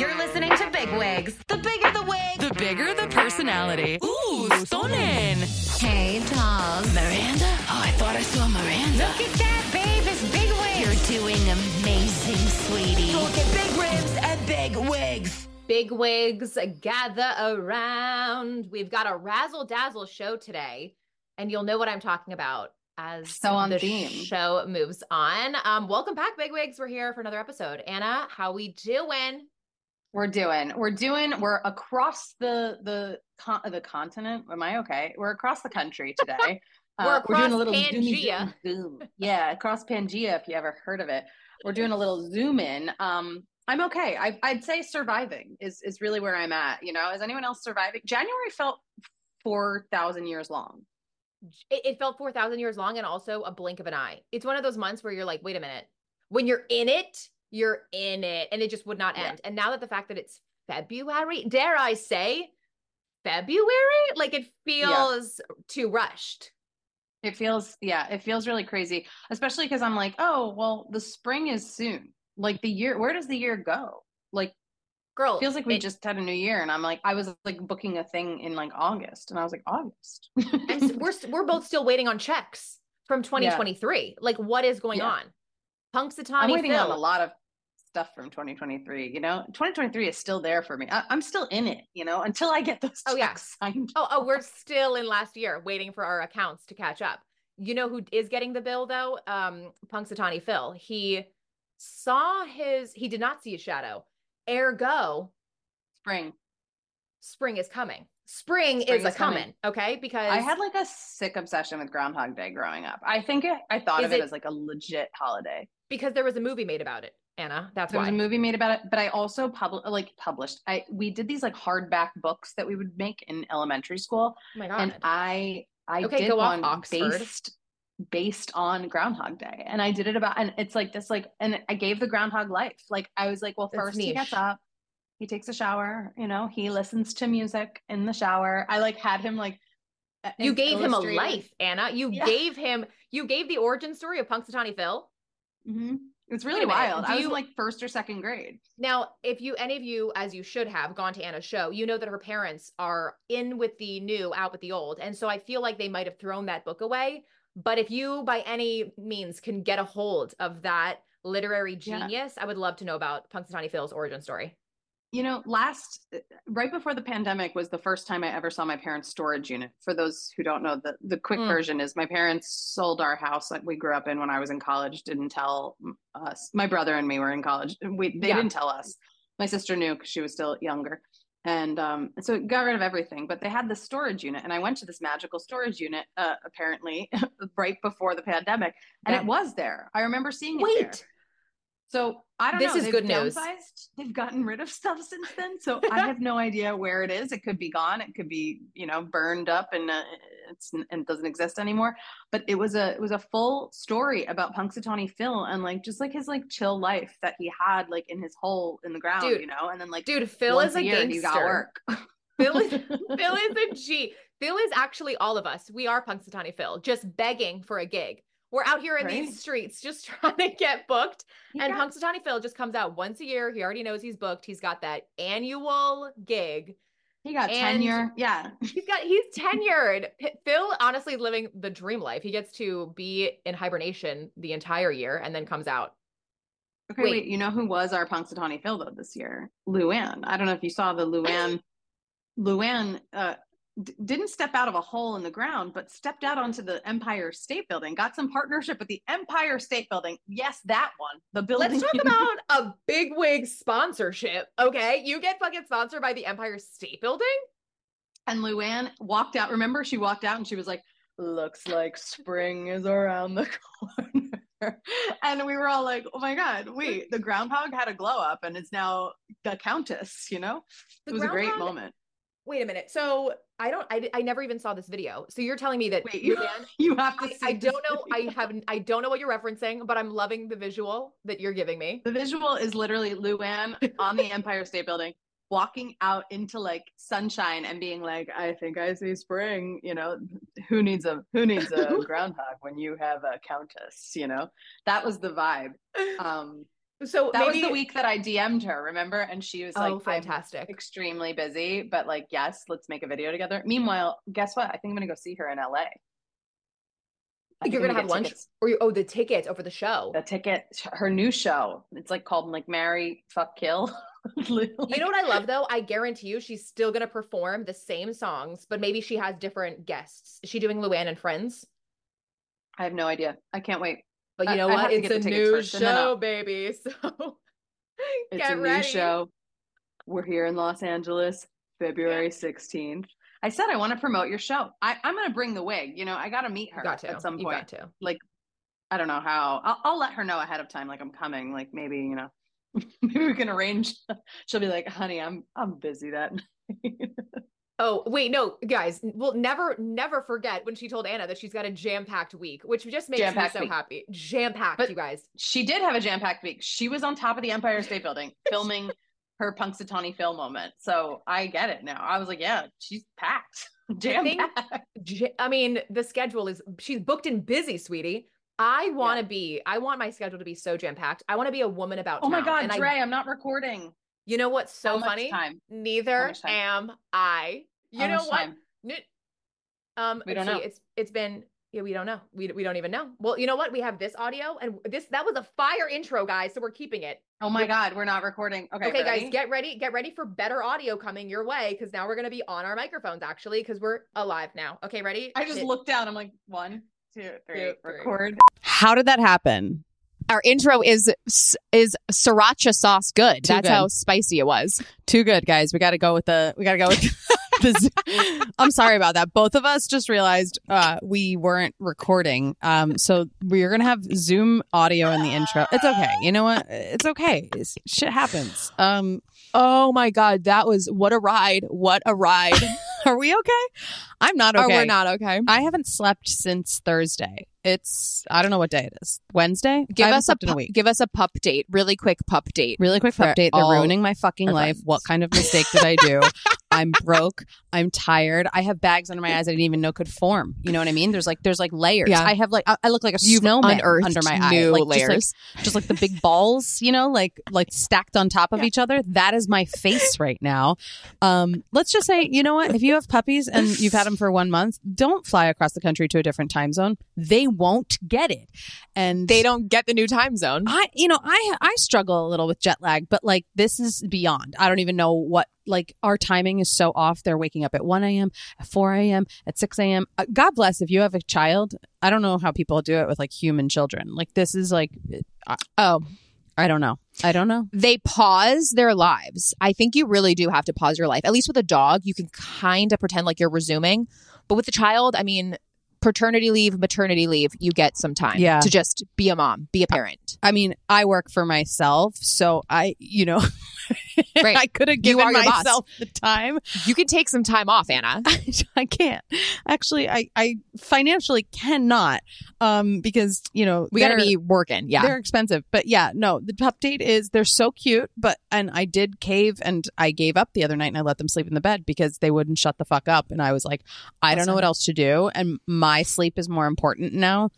You're listening to Big Wigs. The bigger the wig, The bigger the personality. Ooh, stunning. Hey, dolls. Miranda? Oh, I thought I saw Miranda. Look at that, babe. It's Big Wigs. You're doing amazing, sweetie. Look at big ribs and big wigs. Big wigs, gather around. We've got a razzle dazzle show today, and you'll know what I'm talking about as So on the theme. show moves on. Um, welcome back, Big Wigs. We're here for another episode. Anna, how we doing? We're doing, we're doing, we're across the the con- the continent. Am I okay? We're across the country today. Uh, We're doing a little Pangea. zoom, zoom. Yeah, across Pangea. If you ever heard of it, we're doing a little zoom in. Um, I'm okay. I, I'd say surviving is is really where I'm at. You know, is anyone else surviving? January felt four thousand years long. It, it felt 4,000 years long and also a blink of an eye. It's one of those months where you're like, wait a minute. When you're in it, you're in it, and it just would not Yeah. end. And now that the fact that it's February, dare I say, February, like it feels too rushed. It feels, yeah, it feels really crazy, especially because I'm like, oh, well, the spring is soon. Like the year, where does the year go? Like, Girl, feels like we it- just had a new year, and I'm like, I was like booking a thing in like August, and I was like, August. and s- we're we're both still waiting on checks from 2023. Like, what is going Yeah. on? Punxsutawney I'm waiting Phil. on a lot of stuff from 2023. You know, 2023 is still there for me. I, I'm still in it. You know, until I get those Oh, yeah. checks signed. Oh, oh, we're still in last year waiting for our accounts to catch up. You know who is getting the bill though? Um, Punxsutawney Phil. He saw his, he did not see his shadow. Ergo, Spring. spring is coming. Spring, Spring is a is coming. coming. Okay, because I had like a sick obsession with Groundhog Day growing up. I think it, I thought Is of it, it- as like a legit holiday. because there was a movie made about it. Anna, that's why. there why. was a movie made about it but i also pub- like published i we did these like hardback books that we would make in elementary school oh my god. and i i Okay, did one Oxford. based based on groundhog day and i did it about and it's like this like and i gave the groundhog life like i was like well That's first he gets up he takes a shower you know he listens to music in the shower i like had him like you gave him a life, Anna. You Yeah. gave him, you gave the origin story of Punxsutawney Phil. Mhm. It's really wild do i was you- in like first or second grade Now, if you, any of you, as you should have gone to Anna's show, you know that her parents are in with the new, out with the old. And so I feel like they might have thrown that book away. But if you, by any means, can get a hold of that literary Yeah. genius, I would love to know about Punxsutawney Phil's origin story. You know, last right before the pandemic was the first time I ever saw my parents' storage unit. For those who don't know, the the quick Mm. version is my parents sold our house that we grew up in when I was in college. Didn't tell us. My brother and me were in college. We they Yeah. didn't tell us. My sister knew because she was still younger, and um, so it got rid of everything. But they had this storage unit, and I went to this magical storage unit uh, apparently right before the pandemic, and Yeah. it was there. I remember seeing it there. So I don't This know. is They've good news. They've gotten rid of stuff since then. So I have no idea where it is. It could be gone. It could be, you know, burned up and uh, it's and doesn't exist anymore. But it was a it was a full story about Punxsutawney Phil and like just like his like chill life that he had like in his hole in the ground, Dude. you know. And then like dude, Phil is a year, gangster. he got work. Phil is Phil is a G. Phil is actually all of us. We are Punxsutawney Phil, just begging for a gig. We're out here in Right. these streets just trying to get booked. He and Punxsutawney Phil just comes out once a year. He already knows he's booked. He's got that annual gig. he got and- tenure. Yeah. He's got he's tenured. Phil honestly is living the dream life. He gets to be in hibernation the entire year and then comes out. Okay, Wait. wait. You know who was our Punxsutawney Phil though this year? Luann. I don't know if you saw the Luann. Luann uh, d- didn't step out of a hole in the ground, but stepped out onto the Empire State Building. Got some partnership with the Empire State Building. Yes, that one. The building. Let's talk about a big wig sponsorship. Okay. You get fucking sponsored by the Empire State Building? and Luann walked out. Remember, she walked out and she was like, "Looks like spring is around the corner." and we were all like, "Oh my god, wait!" The groundhog had a glow up, and it's now the Countess. You know, The it was a great moment. Wait a minute. So I don't. I, I never even saw this video. So you're telling me that Wait, you, Luann- you have to I. I don't know. I haven't. I don't know what you're referencing, but I'm loving the visual that you're giving me. The visual is literally Luann on the Empire State Building, walking out into like sunshine and being like, "I think I see spring." You know, who needs a who needs a groundhog when you have a countess? You know, that was the vibe. Um, So That maybe was the week that I DM'd her, remember? And she was like, oh, "I'm fantastic. extremely busy, but like, yes, let's make a video together. Meanwhile, guess what? I think I'm gonna go see her in LA. I You're gonna have lunch, tickets. or you oh the tickets over the show. The ticket, her new show. It's like called like Marry, Fuck, Kill. You know what I love though? I guarantee you she's still gonna perform the same songs, but maybe she has different guests. Is she doing Luann and Friends? I have no idea. I can't wait. But you know I what? to It's a new first, and then show, baby. So It's a new show. We're here in Los Angeles, February 16th. I said I want to promote your show. I, I'm going to bring the wig. You know, I got to meet her got to. at some you point. got to. Like, I don't know how. I'll, I'll let her know ahead of time. Like, I'm coming. Like, maybe you know, maybe we can arrange. She'll be like, "Honey, I'm I'm busy that." night." Oh, wait, no, guys, we'll never, never forget when she told Anna that she's got a jam-packed week, which just makes me Jam-packed so week. happy. Jam-packed, you guys. she did have a jam packed week. She was on top of the Empire State Building filming her Punxsutawney Phil moment. So I get it now. I was like, yeah, she's packed, jam packed. I mean, the schedule is she's booked and busy, sweetie. I want to be. I want my schedule to be so jam-packed. I want to be a woman about Oh my God, and I- Dre, I'm not recording. you know what's so funny? Time? Neither time? am I. You How know what? time? Um, We don't see, know. It's it's been yeah, we don't know. We we don't even know. Well, you know what? We have this audio, and this that was a fire intro, guys. So we're keeping it. Oh my Which- God, we're not recording. Okay, Okay, ready? guys, get ready. Get ready for better audio coming your way because now we're gonna be on our microphones actually because we're alive now. Okay, ready? I just It- looked down. I'm like, one, two, three, Two, three. record. How did that happen? Our intro is is sriracha sauce good. Too That's good. how spicy it was. Too good, guys. We got to go with the. We got to go with I'm sorry about that. Both of us just realized uh, we weren't recording. Um, so we're gonna have Zoom audio in the intro. It's okay. You know what? It's okay. It's, shit happens. Um, Oh my god, that was what a ride! What a ride! are we okay? I'm not Or okay. we're not okay. I haven't slept since Thursday. It's I don't know what day it is. Wednesday. Give us a in a week. give us a pup date, really quick pup date. Really quick for update. They're ruining my fucking life. friends. What kind of mistake did I do? I'm broke. I'm tired. I have bags under my eyes I didn't even know could form. You know what I mean? There's like there's like layers. Yeah. I have like I, I look like a You've snowman under my eye. Like, just, like- layers. Just like, the big balls, you know, like like stacked on top of each other. That is my face right now. Um, let's just say, you know what? If you have puppies and you've had them for one month, don't fly across the country to a different time zone. They won't get it. And they don't get the new time zone. I, you know, I I struggle a little with jet lag, but like this is beyond. I don't even know what like our timing is so off. They're waking up at one a.m., at four a.m., at six a.m. Uh, God bless if you have a child. I don't know how people do it with like human children. Like this is like, Oh, I don't know. I don't know. they pause their lives. I think you really do have to pause your life. At least with a dog, you can kind of pretend like you're resuming. But with a child, I mean, paternity leave, maternity leave, you get some time Yeah. to just be a mom, be a parent. I mean, I work for myself, so I, you know, Right. I could have given boss. myself the time. You can take some time off, Anna. I can't actually. I I financially cannot, um, because you know We got to be working. Yeah. They're expensive. But yeah, no, the update is they're so cute, but and I did cave and I gave up the other night and I let them sleep in the bed because they wouldn't shut the fuck up. And I was like, I don't know what else to do. And my sleep is more important now.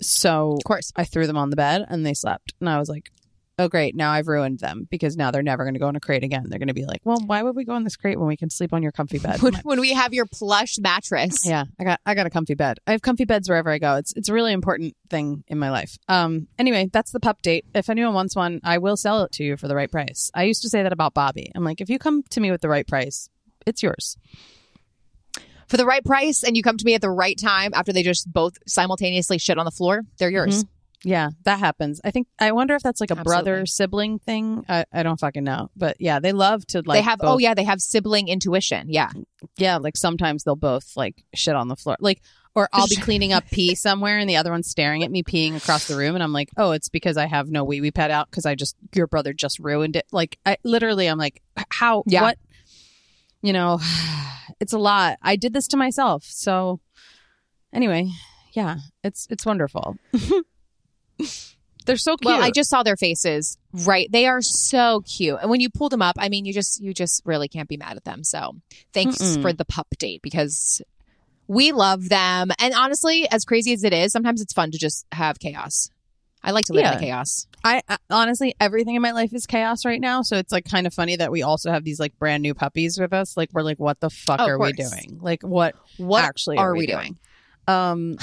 So Of course. I threw them on the bed and they slept. And I was like, Oh great, now I've ruined them because now they're never gonna go in a crate again. They're gonna be like, Well, why would we go in this crate when we can sleep on your comfy bed? When, when we have your plush mattress. Yeah, I got I got a comfy bed. I have comfy beds wherever I go. It's it's a really important thing in my life. Um anyway, that's the pup date. If anyone wants one, I will sell it to you for the right price. I used to say that about Bobby. I'm like, if you come to me with the right price, it's yours. For the right price and you come to me at the right time after they just both simultaneously shit on the floor, they're yours. Mm-hmm. Yeah, that happens. I think I wonder if that's like a brother sibling thing. I, I don't fucking know. But yeah, they love to like they have, oh yeah, they have sibling intuition. Yeah. yeah, like sometimes they'll both like shit on the floor. Like or I'll be cleaning up pee somewhere and the other one's staring at me peeing across the room and I'm like, "Oh, it's because I have no wee wee pad out cuz I just your brother just ruined it." Like I literally I'm like, "How Yeah. what you know, it's a lot. I did this to myself." So anyway, yeah, it's it's wonderful. They're so cute. Well, I just saw their faces. Right. They are so cute. And when you pulled them up, I mean, you just you just really can't be mad at them. So thanks Mm-mm. for the pup date because we love them. And honestly, as crazy as it is, sometimes it's fun to just have chaos. I like to live Yeah. in chaos. I, I honestly, everything in my life is chaos right now. So it's like kind of funny that we also have these like brand new puppies with us. Like we're like, what the fuck Of are we doing? Like what What actually are are, we we doing? doing? Um,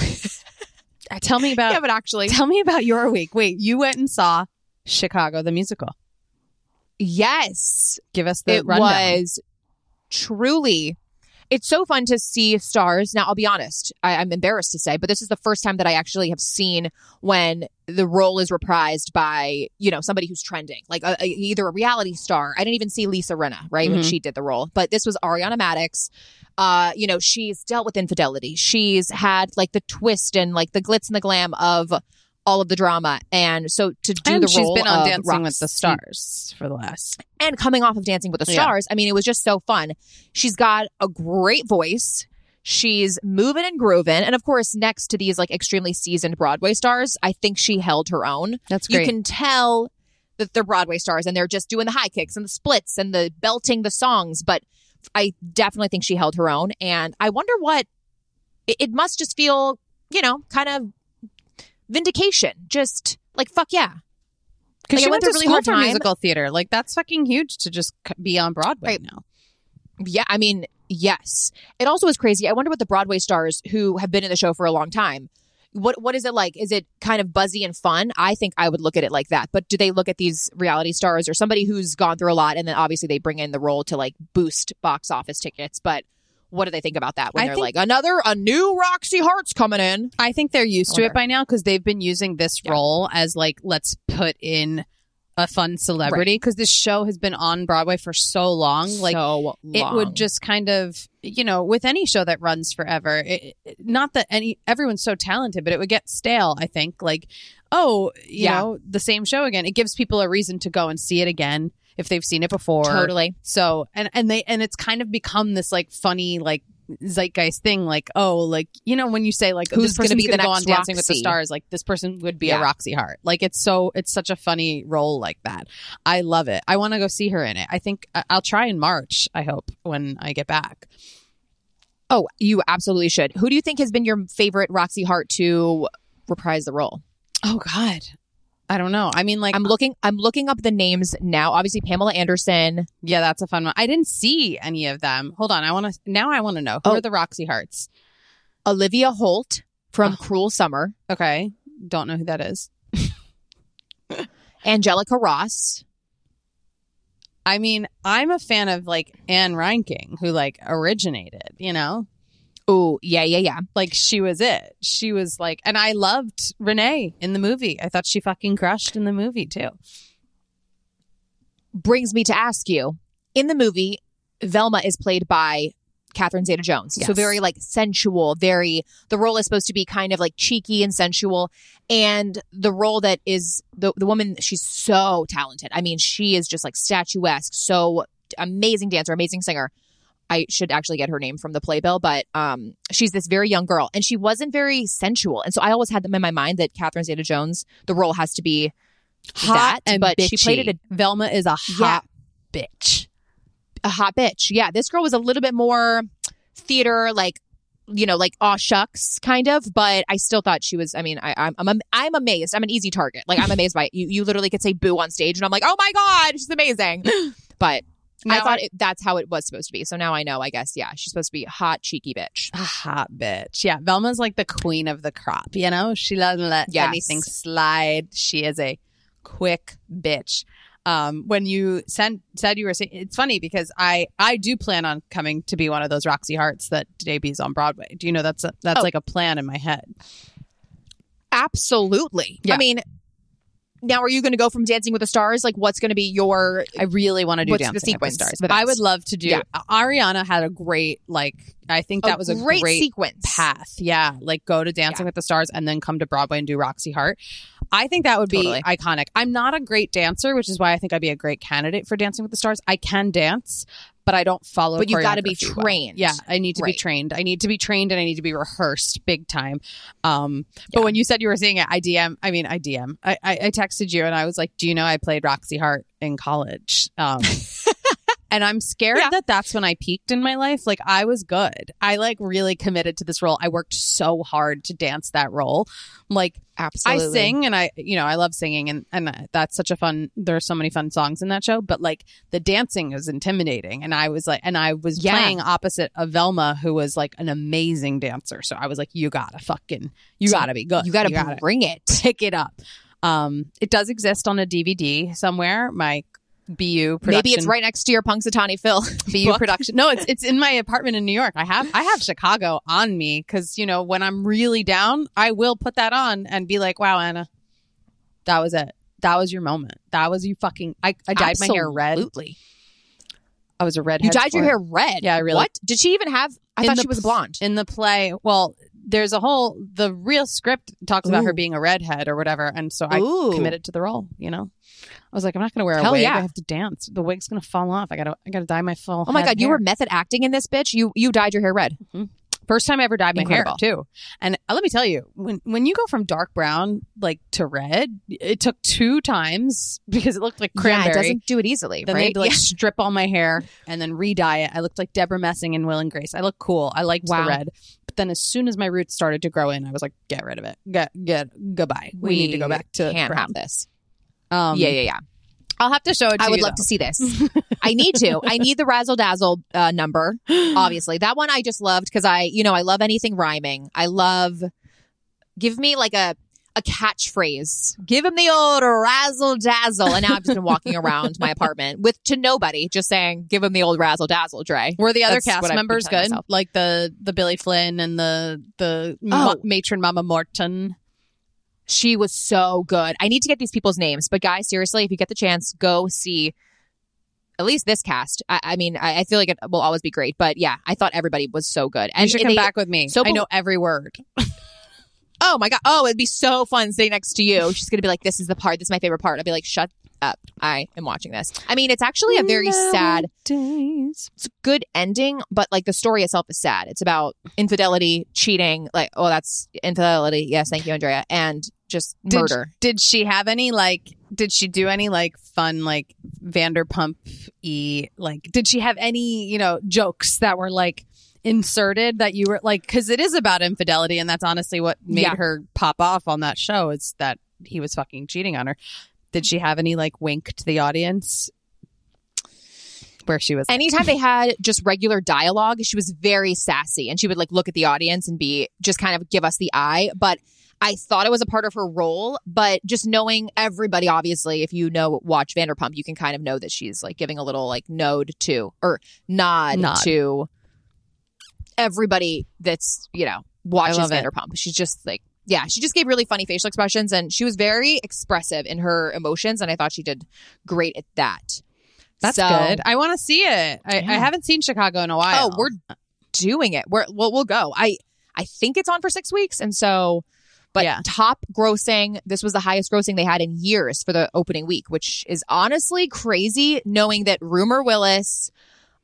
tell me about yeah, but actually, tell me about your week. Wait, you went and saw Chicago the musical. yes, Give us the it rundown. was truly. It's so fun to see stars. Now, I'll be honest, I, I'm embarrassed to say, but this is the first time that I actually have seen when the role is reprised by, you know, somebody who's trending, like a, a- either a reality star. I didn't even see Lisa Rinna, right, when Mhm. she did the role, but this was Ariana Madix. Uh, you know, she's dealt with infidelity. She's had like the twist and like the glitz and the glam of all of the drama. And so to do and the she's role been on Dancing with the Stars for the last. and coming off of Dancing with the Yeah. Stars, I mean, it was just so fun. She's got a great voice. She's moving and grooving. And of course, next to these like extremely seasoned Broadway stars, I think she held her own. That's great. You can tell that they're Broadway stars and they're just doing the high kicks and the splits and the belting the songs. But I definitely think she held her own. And I wonder what it, it must just feel, you know, kind of vindication. Just like, fuck yeah. Because Like, she I went went to really school hard for time. musical theater. Like that's fucking huge to just be on Broadway Right. now. Yeah, I mean, yes. It also is crazy. I wonder what the Broadway stars who have been in the show for a long time. What what is it like? Is it kind of buzzy and fun? I think I would look at it like that. But do they look at these reality stars or somebody who's gone through a lot and then obviously they bring in the role to like boost box office tickets, but what do they think about that when I they're think- like another a new Roxie Hart's coming in? I think they're used to it by now because they've been using this Yeah. role as like let's put in a fun celebrity because this show has been on Broadway for so long. Like so it would just kind of you know with any show that runs forever it, it- not that any everyone's so talented but it would get stale i think like oh you Yeah. know the same show again it gives people a reason to go and see it again if they've seen it before totally. so and and they and it's kind of become this like funny like zeitgeist thing like oh like you know when you say like Who's gonna be the gonna go next on dancing with the stars like this person would be Yeah. a roxie hart like it's so it's such a funny role like that i love it i want to go see her in it i think i'll try in march i hope when i get back Oh, you absolutely should. Who do you think has been your favorite Roxie Hart to reprise the role? oh god i don't know i mean like I'm looking I'm looking up the names now. Obviously Pamela Anderson, yeah that's a fun one i didn't see any of them hold on i want to now i want to know who Oh. are the roxie harts Olivia Holt from. Cruel Summer, okay don't know who that is Angelica Ross. I mean, I'm a fan of like Ann Reinking, who like originated, you know? Oh, yeah, yeah, yeah. Like she was it. She was like, and I loved Renee in the movie. I thought she fucking crushed in the movie too. Brings me to ask you, in the movie, Velma is played by Catherine Zeta Jones. So very like sensual, very the role is supposed to be kind of like cheeky and sensual. And the role that is the the woman, she's so talented. I mean, she is just like statuesque, so amazing dancer, amazing singer. I should actually get her name from the playbill, but um, she's this very young girl, and she wasn't very sensual, and so I always had them in my mind that Catherine Zeta-Jones, the role has to be Hot that, and but bitchy. she played it Velma is a hot bitch. a hot bitch. Yeah, this girl was a little bit more theater, like you know, like aw shucks kind of. But I still thought she was. I mean, I, I'm I'm I'm amazed. I'm an easy target. Like I'm amazed by it. You. You literally could say boo on stage, and I'm like, oh my god, she's amazing. But I Now thought it, that's how it was supposed to be. So now I know. I guess yeah, she's supposed to be hot, cheeky bitch. A hot bitch. Yeah, Velma's like the queen of the crop, you know? She doesn't let Yes. anything slide. She is a quick bitch. Um, when you sent, said you were saying, it's funny because I, I do plan on coming to be one of those Roxie Harts that debuts on Broadway. Do you know that's a, that's Oh. like a plan in my head? Absolutely. Yeah. I mean, now are you going to go from Dancing with the Stars? Like, what's going to be your? I really want to do What's the Dancing with sequence the Stars. with I would love to do. Yeah. Ariana had a great like. I think that was a great, great sequence. path. Yeah, like go to Dancing Yeah. with the Stars and then come to Broadway and do Roxie Hart. I think that would be Totally. iconic. I'm not a great dancer, which is why I think I'd be a great candidate for Dancing with the Stars. I can dance, but I don't follow. But you've gotta be choreography well. trained. Yeah, I need to be trained. I need to be trained and I need to be rehearsed big time. Um, but Yeah. when you said you were seeing it, I DM. I mean, I DM. I, I, I texted you and I was like, "Do you know I played Roxie Hart in college?" Um, and I'm scared Yeah. that that's when I peaked in my life. Like I was good. I like really committed to this role. I worked so hard to dance that role. Like Absolutely. I sing and I, you know, I love singing and, and that's such a fun, there are so many fun songs in that show, but like the dancing is intimidating. And I was like, and I was Yeah. playing opposite of Velma, who was like an amazing dancer. So I was like, you gotta fucking, you gotta be good. You got to bring it. pick it up. Um, it does exist on a DVD somewhere. My BU production. Maybe it's right next to your Punxsutawney Phil. BU book. production. No, it's it's in my apartment in New York. I have I have Chicago on me because you know when I'm really down, I will put that on and be like, "Wow, Anna, that was it. That was your moment. That was you fucking." I, I dyed my hair red. Absolutely. I was a redhead. You dyed your it. hair red. Yeah, I really- What did she even have? I thought she was blonde. in the play. Well, there's a whole the real script talks about her being a redhead or whatever, and so I Ooh. committed to the role. You know, I was like, I'm not going to wear a Hell wig. yeah. I have to dance. The wig's going to fall off. I got to I got to dye my full. Oh my god, you were method acting in this bitch. You you dyed your hair red. Mm-hmm. First time I ever dyed my Incredible. hair too. And uh, let me tell you, when when you go from dark brown like to red, it took two times because it looked like cranberry. Yeah, it doesn't do it easily, then right? had to like Yeah. strip all my hair and then re-dye it. I looked like Deborah Messing in Will and Grace. I look cool. I liked Wow. the red. But then as soon as my roots started to grow in, I was like, get rid of it. Get get goodbye. We, need to go back to can't brown. have this. Um, yeah, yeah, yeah. I'll have to show it to you. I would you, love though. to see this. I need to. I need the razzle dazzle uh, number. Obviously, that one I just loved because I, you know, I love anything rhyming. I love. Give me like a a catchphrase. Give him the old razzle dazzle. And now I've just been walking around my apartment with to nobody, just saying, "Give him the old razzle dazzle, Dre." Were the other That's cast what I've been members good? myself. Like the the Billy Flynn and the the ma- Oh. matron Mama Morton. She was so good. I need to get these people's names, but guys, seriously, if you get the chance, go see at least this cast. I, I mean, I, I feel like it will always be great, but yeah, I thought everybody was so good. And you should come they- back with me. so I know every word. Oh my god! Oh, it'd be so fun sitting next to you. She's gonna be like, "This is the part. This is my favorite part." I'll be like, "Shut up! I am watching this." I mean, it's actually a very sad, Days. it's a good ending, but like the story itself is sad. It's about infidelity, cheating. Like, oh, that's infidelity. Yes, thank you, Andrea, and just Did- murder. Did she have any like? Did she do any like fun like Vanderpump e like? Did she have any you know jokes that were like inserted that you were like? Because it is about infidelity, and that's honestly what made Yeah. her pop off on that show. Is that he was fucking cheating on her? Did she have any like wink to the audience? Where she was Anytime they had just regular dialogue, she was very sassy, and she would like look at the audience and be just kind of give us the eye, but. I thought it was a part of her role, but just knowing everybody, obviously, if you know watch Vanderpump, you can kind of know that she's like giving a little like nod to or nod, Nod. to everybody that's you know watches love it. Vanderpump. She's just like yeah, she just gave really funny facial expressions and she was very expressive in her emotions, and I thought she did great at that. That's So- good. I want to see it. I, I haven't seen Chicago in a oh, while. Oh, we're doing it. We're well, we'll go. I I think it's on for six weeks, and so. But Yeah. top grossing, this was the highest grossing they had in years for the opening week, which is honestly crazy. Knowing that Rumer Willis,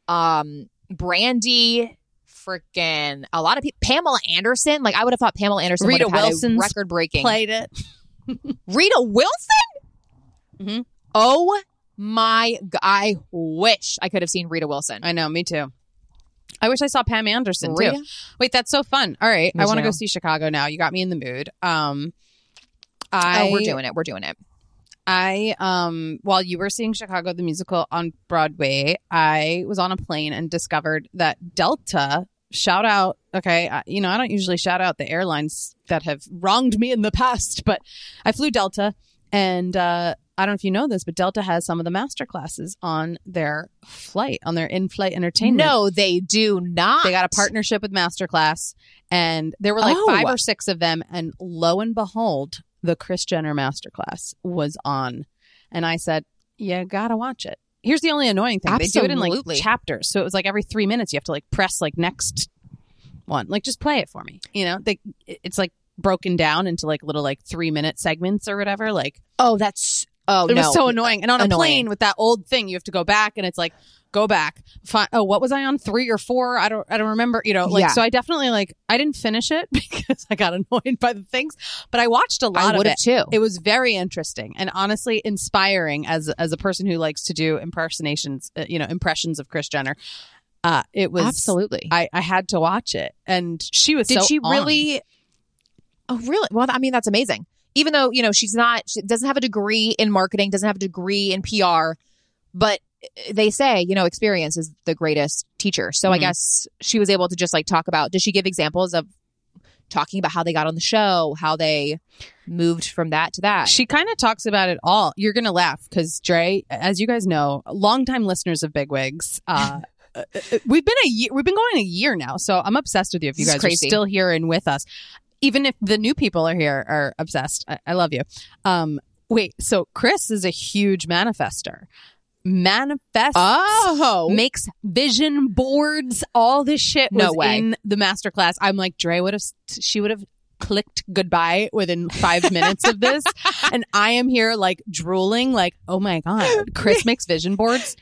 um, Brandy, freaking a lot of people, Pamela Anderson. Like I would have thought Pamela Anderson Rita would have had record breaking. played it. Rita Wilson. Mhm. Oh my! I wish I could have seen Rita Wilson. I know, me too. I wish I saw Pam Anderson too. Rita? Wait, that's so fun. All right, I want to go see Chicago now. You got me in the mood. Um, I oh, we're doing it. We're doing it. I um while you were seeing Chicago the musical on Broadway, I was on a plane and discovered that Delta shout out okay, I, you know, I don't usually shout out the airlines that have wronged me in the past, but I flew Delta and uh I don't know if you know this, but Delta has some of the master classes on their flight, on their in-flight entertainment. No, they do not. They got a partnership with Masterclass, and there were like Oh. five or six of them. And lo and behold, the Kris Jenner Masterclass was on, and I said, "You gotta watch it." Here's the only annoying thing: they do it in like chapters, so it was like every three minutes you have to like press like next one. Like, just play it for me. You know, they it's like broken down into like little like three minute segments or whatever. Like Oh, that's oh it no. was so annoying. And on a plane with that old thing, you have to go back and it's like go back. Oh, what was I on? Three or four? I don't. I don't remember. You know, like Yeah. so. I definitely like. I didn't finish it because I got annoyed by the things, but I watched a lot I of it. too. It was very interesting and honestly inspiring as as a person who likes to do impersonations, uh, you know, impressions of Kris Jenner. Uh, it was Absolutely. I, I had to watch it, and she was. Did so she on. really? Oh, really? Well, I mean, that's amazing. Even though you know she's not, she doesn't have a degree in marketing, doesn't have a degree in PR, but eh, they say you know experience is the greatest teacher. So I Mhm. guess she was able to just like talk about. Does she give examples of talking about how they got on the show, how they moved from that to that? She kind of talks about it all. You're gonna laugh because Dre, as you guys know, longtime listeners of big wigs uh, uh, we've been a year, we've been going a year now, so I'm obsessed with you. If you guys are still here and with us, even if the new people are here are obsessed, I, I love you. Um, wait, so Kris is a huge manifester. Manifests oh, makes vision boards, all this shit was No way. in the master class. I'm like, Dre would have, she would have clicked goodbye within five minutes of this. And I am here like drooling, like, oh my God, Kris makes vision boards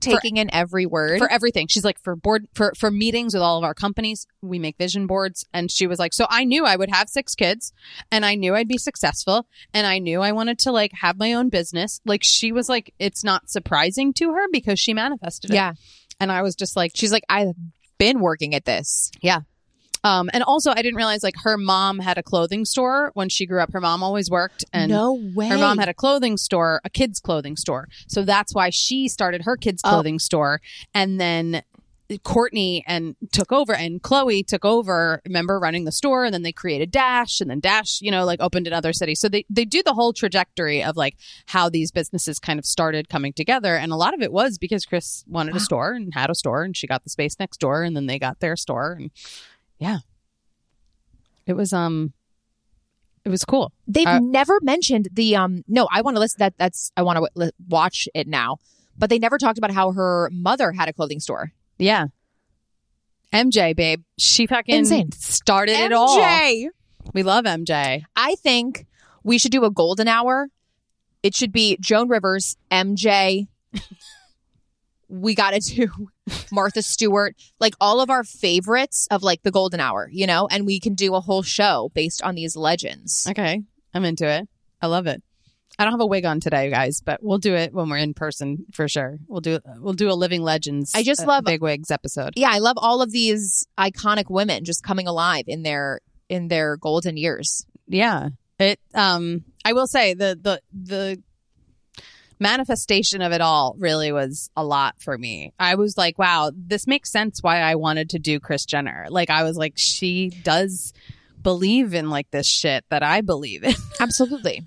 taking in every word. for everything. She's like, for board, for, for meetings with all of our companies, we make vision boards. And she was like, so I knew I would have six kids and I knew I'd be successful and I knew I wanted to like have my own business. Like she was like, it's not surprising to her because she manifested it. yeah, And I was just like, she's like, I've been working at this. Um, and also, I didn't realize like her mom had a clothing store when she grew up. Her mom always worked, and no way. her mom had a clothing store, a kids' clothing store. So that's why she started her kids' Oh. clothing store, and then. Kourtney and took over and Khloé took over, remember running the store and then they created Dash and then Dash, you know, like opened in other cities. So they, they do the whole trajectory of like how these businesses kind of started coming together. And a lot of it was because Kris wanted a store and had a store and she got the space next door and then they got their store and yeah. It was um it was cool. They've Uh, never mentioned the um. No, I want to listen. That that's I want to w- watch it now. But they never talked about how her mother had a clothing store. Yeah. MJ, babe. She fucking Insane. started it all. MJ. We love MJ. I think we should do a golden hour. It should be Joan Rivers, MJ. We got to do Martha Stewart, like all of our favorites of like the golden hour, you know, and we can do a whole show based on these legends. Okay. I'm into it. I love it. I don't have a wig on today, guys, but we'll do it when we're in person for sure. We'll do we'll do a Living Legends. I just uh, love- big wigs episode. Yeah, I love all of these iconic women just coming alive in their in their golden years. Yeah. It um I will say the the the manifestation of it all really was a lot for me. I was like, wow, this makes sense why I wanted to do Kris Jenner. Like I was like she does believe in like this shit that I believe in. Absolutely.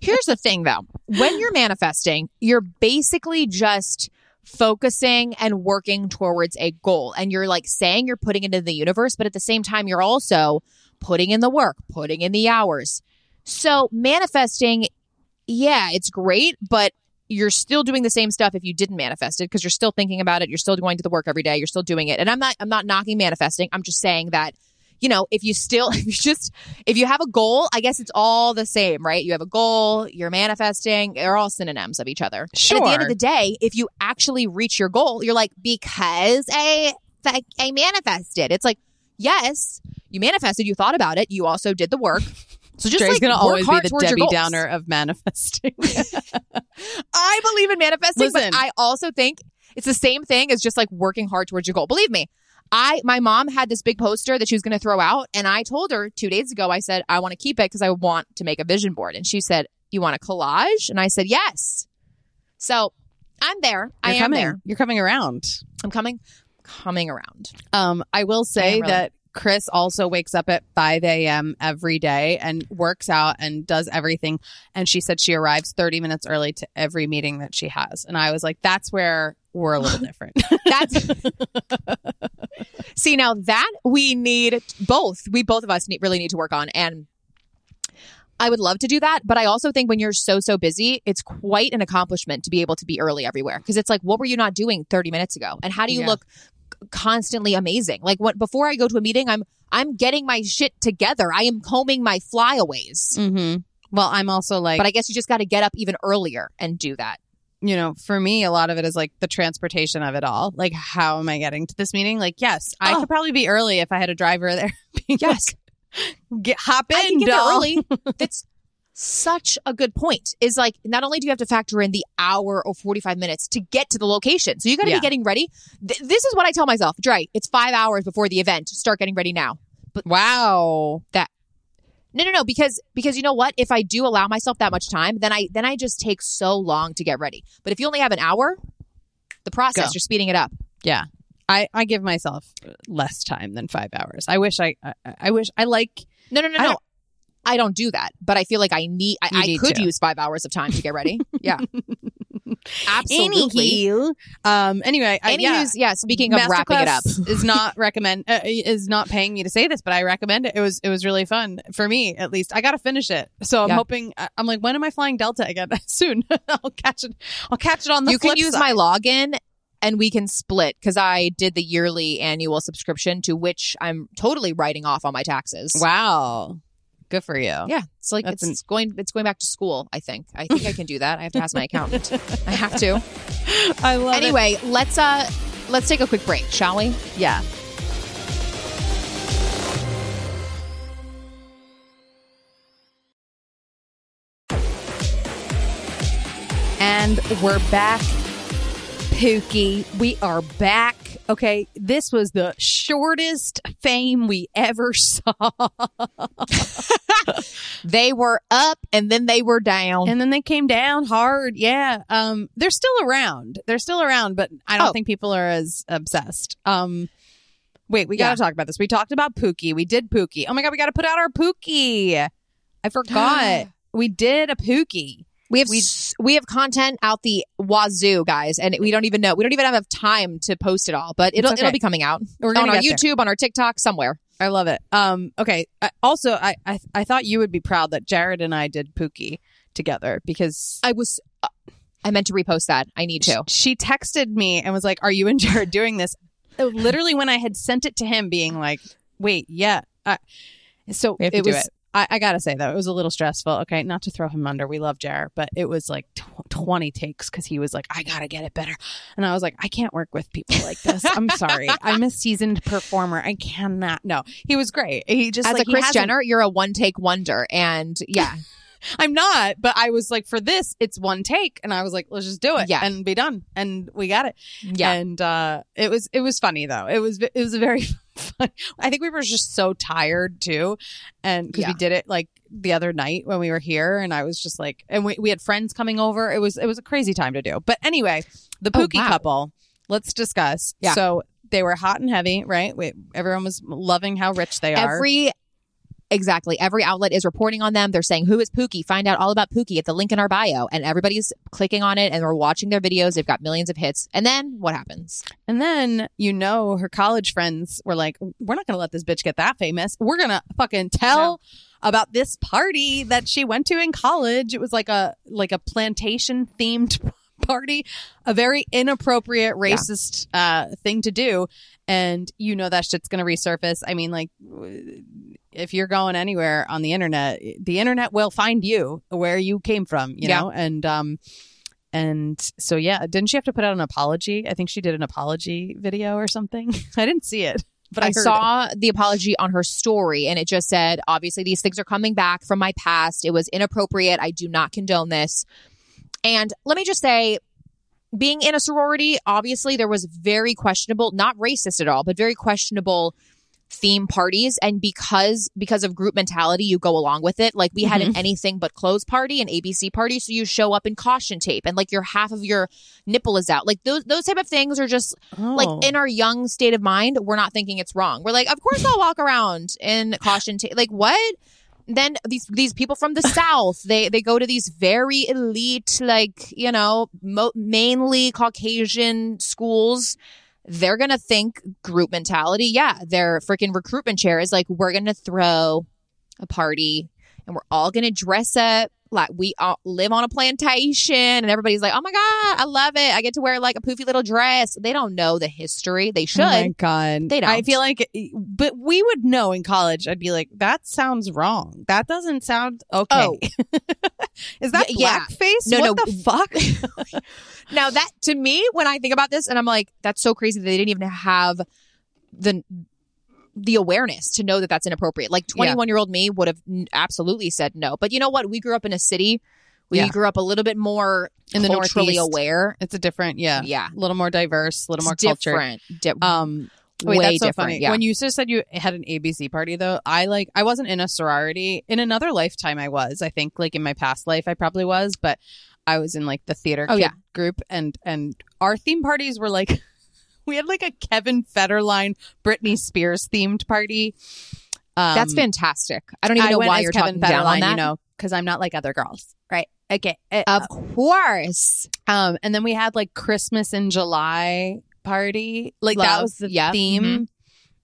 Here's the thing though. When you're manifesting, you're basically just focusing and working towards a goal. And you're like saying you're putting it into the universe, but at the same time, you're also putting in the work, putting in the hours. So manifesting, yeah, it's great, but you're still doing the same stuff if you didn't manifest it because you're still thinking about it. You're still going to the work every day. You're still doing it. And I'm not, I'm not knocking manifesting. I'm just saying that you know, if you still, if you just, if you have a goal, I guess it's all the same, right? You have a goal, you're manifesting, they're all synonyms of each other. And at the end of the day, if you actually reach your goal, you're like, because I, I, I manifested. It's like, yes, you manifested, you thought about it, you also did the work. So just Dre's like gonna work always be the Debbie. Downer of manifesting. I believe in manifesting, Listen. but I also think it's the same thing as just like working hard towards your goal. Believe me, I my mom had this big poster that she was going to throw out, and I told her two days ago. I said I want to keep it because I want to make a vision board, and she said, "You want a collage?" And I said, "Yes." So I'm there. I You're am coming. there. You're coming around. I'm coming, coming around. Um, I will say am really. that Kris also wakes up at 5 a.m. every day and works out and does everything. And she said she arrives 30 minutes early to every meeting that she has. And I was like, that's where we're a little different. That's see now that we need both. We both of us need, really need to work on, and I would love to do that. But I also think when you're so so busy, it's quite an accomplishment to be able to be early everywhere. Because it's like, what were you not doing 30 minutes ago? And how do you Yeah. look constantly amazing? Like what before I go to a meeting, I'm I'm getting my shit together. I am combing my flyaways. mm-hmm. Well, I'm also like, But I guess you just got to get up even earlier and do that. you know, for me, a lot of it is like the transportation of it all. Like, how am I getting to this meeting? Like, yes, I Oh. could probably be early if I had a driver there. Yes. like, get hop in, I can get doll." early. That's such a good point. Is like not only do you have to factor in the hour or 45 minutes to get to the location. So you got to Yeah. be getting ready. Th- this is what I tell myself. Dre, it's 5 hours before the event. Start getting ready now. But wow. That no, no, no, because because you know what? If I do allow myself that much time, then I then I just take so long to get ready. But if you only have an hour, the process Go. you're speeding it up. Yeah. I, I give myself less time than five hours. I wish I, I, I wish I like, No, no, no, no. I don't do that, but I feel like I need. I, I need could to. use five hours of time to get ready. Yeah, absolutely. Anywho, um, anyway, I, yeah. Yeah. Speaking of wrapping it up, is not recommend uh, is not paying me to say this, but I recommend it. It was it was really fun for me at least. I got to finish it, so I'm Yeah. hoping. I- I'm like, when am I flying Delta again? Soon. I'll catch it. I'll catch it on the. you can use side. my login and we can split because I did the yearly annual subscription to which I'm totally writing off on my taxes. Wow, good for you. Yeah, it's like it's going. It's going back to school. I think. I think I can do that. I have to ask my accountant. I have to. I love it. Anyway, let's uh, let's take a quick break, shall we? Yeah. And we're back, Pookie. We are back. Okay, this was the shortest fame we ever saw. They were up and then they were down. and then they came down hard. Yeah. Um, they're still around. They're still around, but I don't Oh. think people are as obsessed. Um, wait, we got to talk about this. We talked about Pookie. We did Pookie. Oh my God, we got to put out our Pookie. I forgot. we did a Pookie. We have we- we have content out the wazoo, guys, and we don't even know. We don't even have time to post it all, but it'll okay. it'll be coming out We're on our get there. YouTube, on our TikTok, somewhere. I love it. Um, okay. I, also, I, I I thought you would be proud that Jared and I did Pookie together because I was. Uh, I meant to repost that. I need to. she texted me and was like, "Are you and Jared doing this?" Uh, Literally, when I had sent it to him, being like, "Wait, yeah." So We have to it do was. it. I, I gotta say though, it was a little stressful. Okay, not to throw him under. We love Jared, but it was like tw- twenty takes because he was like, "I gotta get it better," and I was like, "I can't work with people like this. I'm sorry. I'm a seasoned performer. I cannot." No, he was great. He just As like, a Kris Jenner, you're a one take wonder, and yeah, I'm not, but I was like, for this, it's one take, and I was like, let's just do it, Yeah. and be done, and we got it. yeah. and uh, it was it was funny though. It was it was a very fun. I think we were just so tired too, and because we did it like the other night when we were here, and I was just like, and we we had friends coming over. It was it was a crazy time to do. But anyway, the Oh, Pookie wow. couple. Let's discuss. Yeah. So they were hot and heavy, right? We, everyone was loving how rich they are. Every exactly every outlet is reporting on them. They're saying who is Pookie. Find out all about Pookie at the link in our bio, and everybody's clicking on it and we're watching their videos. They've got millions of hits, and then what happens? And then, you know, her college friends were like, we're not going to let this bitch get that famous. We're going to fucking tell about this party that she went to in college. It was like a, like a plantation themed party, a very inappropriate racist, uh, thing to do. And you know, that shit's going to resurface. I mean, like, if you're going anywhere on the internet, the internet will find you where you came from, you Yeah. know? And, um, and so, yeah, didn't she have to put out an apology? I think she did an apology video or something. I didn't see it, but I, I, heard it. saw the apology on her story, and it just said, obviously, these things are coming back from my past. It was inappropriate. I do not condone this. And let me just say, being in a sorority, obviously, there was very questionable, not racist at all, but very questionable theme parties and because because of group mentality you go along with it like we had an mm-hmm. anything but clothes party an abc party so you show up in caution tape and like your half of your nipple is out like those those type of things are just Oh. like in our young state of mind, we're not thinking it's wrong. We're like, of course I'll walk around in caution tape. Like what? Then these these people from the south, they they go to these very elite, like you know, mo- mainly Caucasian schools. They're gonna think group mentality. Yeah, their freaking recruitment chair is like, we're gonna throw a party and we're all gonna dress up like we all live on a plantation and everybody's like, Oh my God, I love it. I get to wear like a poofy little dress. They don't know the history. They should. Oh my god, They I don't. I feel like, but we would know in college. I'd be like, that sounds wrong. That doesn't sound okay. Oh. is that yeah. blackface? No, what no. the fuck? Now that to me, when I think about this, and I'm like, that's so crazy that they didn't even have the the awareness to know that that's inappropriate. Like 21 year old me would have absolutely said no. But you know what? We grew up in a city. We Yeah. grew up a little bit more In the culturally Northeast. aware. it's a different, yeah, Yeah, a little more diverse, a little more different. Di- Um, Wait, way that's so different. funny. Yeah. When you just said you had an ABC party, though, I like I wasn't in a sorority. In another lifetime, I was. I think, like in my past life, I probably was, but I was in like the theater Oh, kid yeah. group, and and our theme parties were like we had like a Kevin Federline, Britney Spears themed party. Um, that's fantastic. I don't even I know why you're Kevin talking down on that. you know, because I'm not like other girls, right? Okay, Uh, Of course. um, and then we had like Christmas in July party. Like that was the Yep. theme. Mhm.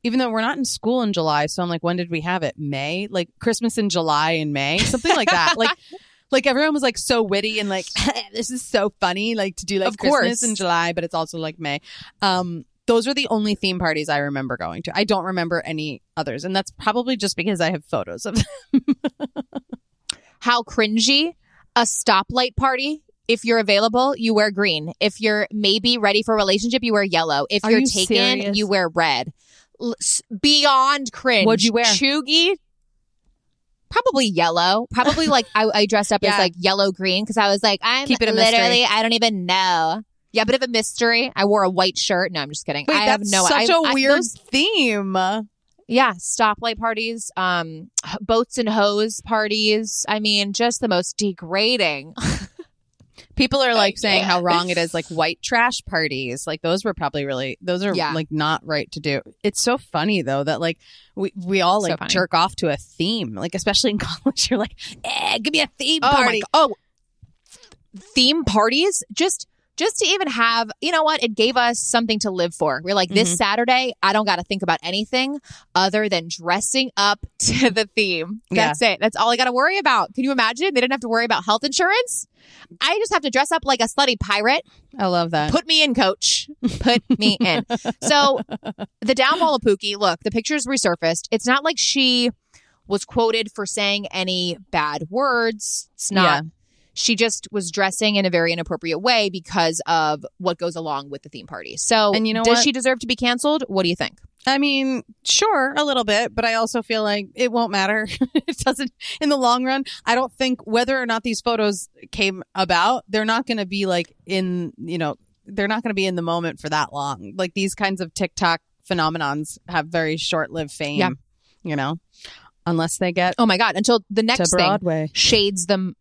Even though we're not in school in July, so I'm like, when did we have it? May? Like Christmas in July in May, something like that. like, like everyone was like so witty and like, this is so funny. Like to do like Of Christmas course. in July, but it's also like May. Um, those are the only theme parties I remember going to. I don't remember any others, and that's probably just because I have photos of them. How cringy. A stoplight party. If you're available, you wear green. If you're maybe ready for a relationship, you wear yellow. If Are you're you taken, serious? you wear red. L- beyond cringe. What'd you wear? Chugi. Probably yellow. Probably like I, I dressed up as like yellow green because I was like, I'm Keep it a mystery. literally, I don't even know. Yeah, a bit of a mystery. I wore a white shirt. No, I'm just kidding. Wait, I that's have no. such I- a I- weird those- theme. yeah, stoplight parties, um, boats and hose parties. I mean, just the most degrading. People are like saying how wrong it is, like white trash parties. Like those were probably really those are Yeah. like not right to do. It's so funny though that like we we all So like funny. jerk off to a theme. Like especially in college, you're like, eh, give me a theme Oh party. my oh theme parties just just to even have you know what? It gave us something to live for. We're like this Mhm. saturday i don't got to think about anything other than dressing up to the theme. Yeah. that's it. That's all i got to worry about. Can you imagine? They didn't have to worry about health insurance? I just have to dress up like a slutty pirate. I love that. put me in coach. Put me in. So the downfall of pookie look the pictures resurfaced. It's not like she was quoted for saying any bad words. It's not Yeah. She just was dressing in a very inappropriate way because of what goes along with the theme party so And you know does what? she deserve to be canceled what do you think I mean, sure, a little bit, but I also feel like it won't matter. it doesn't in the long run. I don't think whether or not these photos came about, they're not going to be like in, you know, they're not going to be in the moment for that long. Like these kinds of TikTok phenomenons have very short-lived fame, Yeah. you know, unless they get oh my god until the next thing Broadway. shades them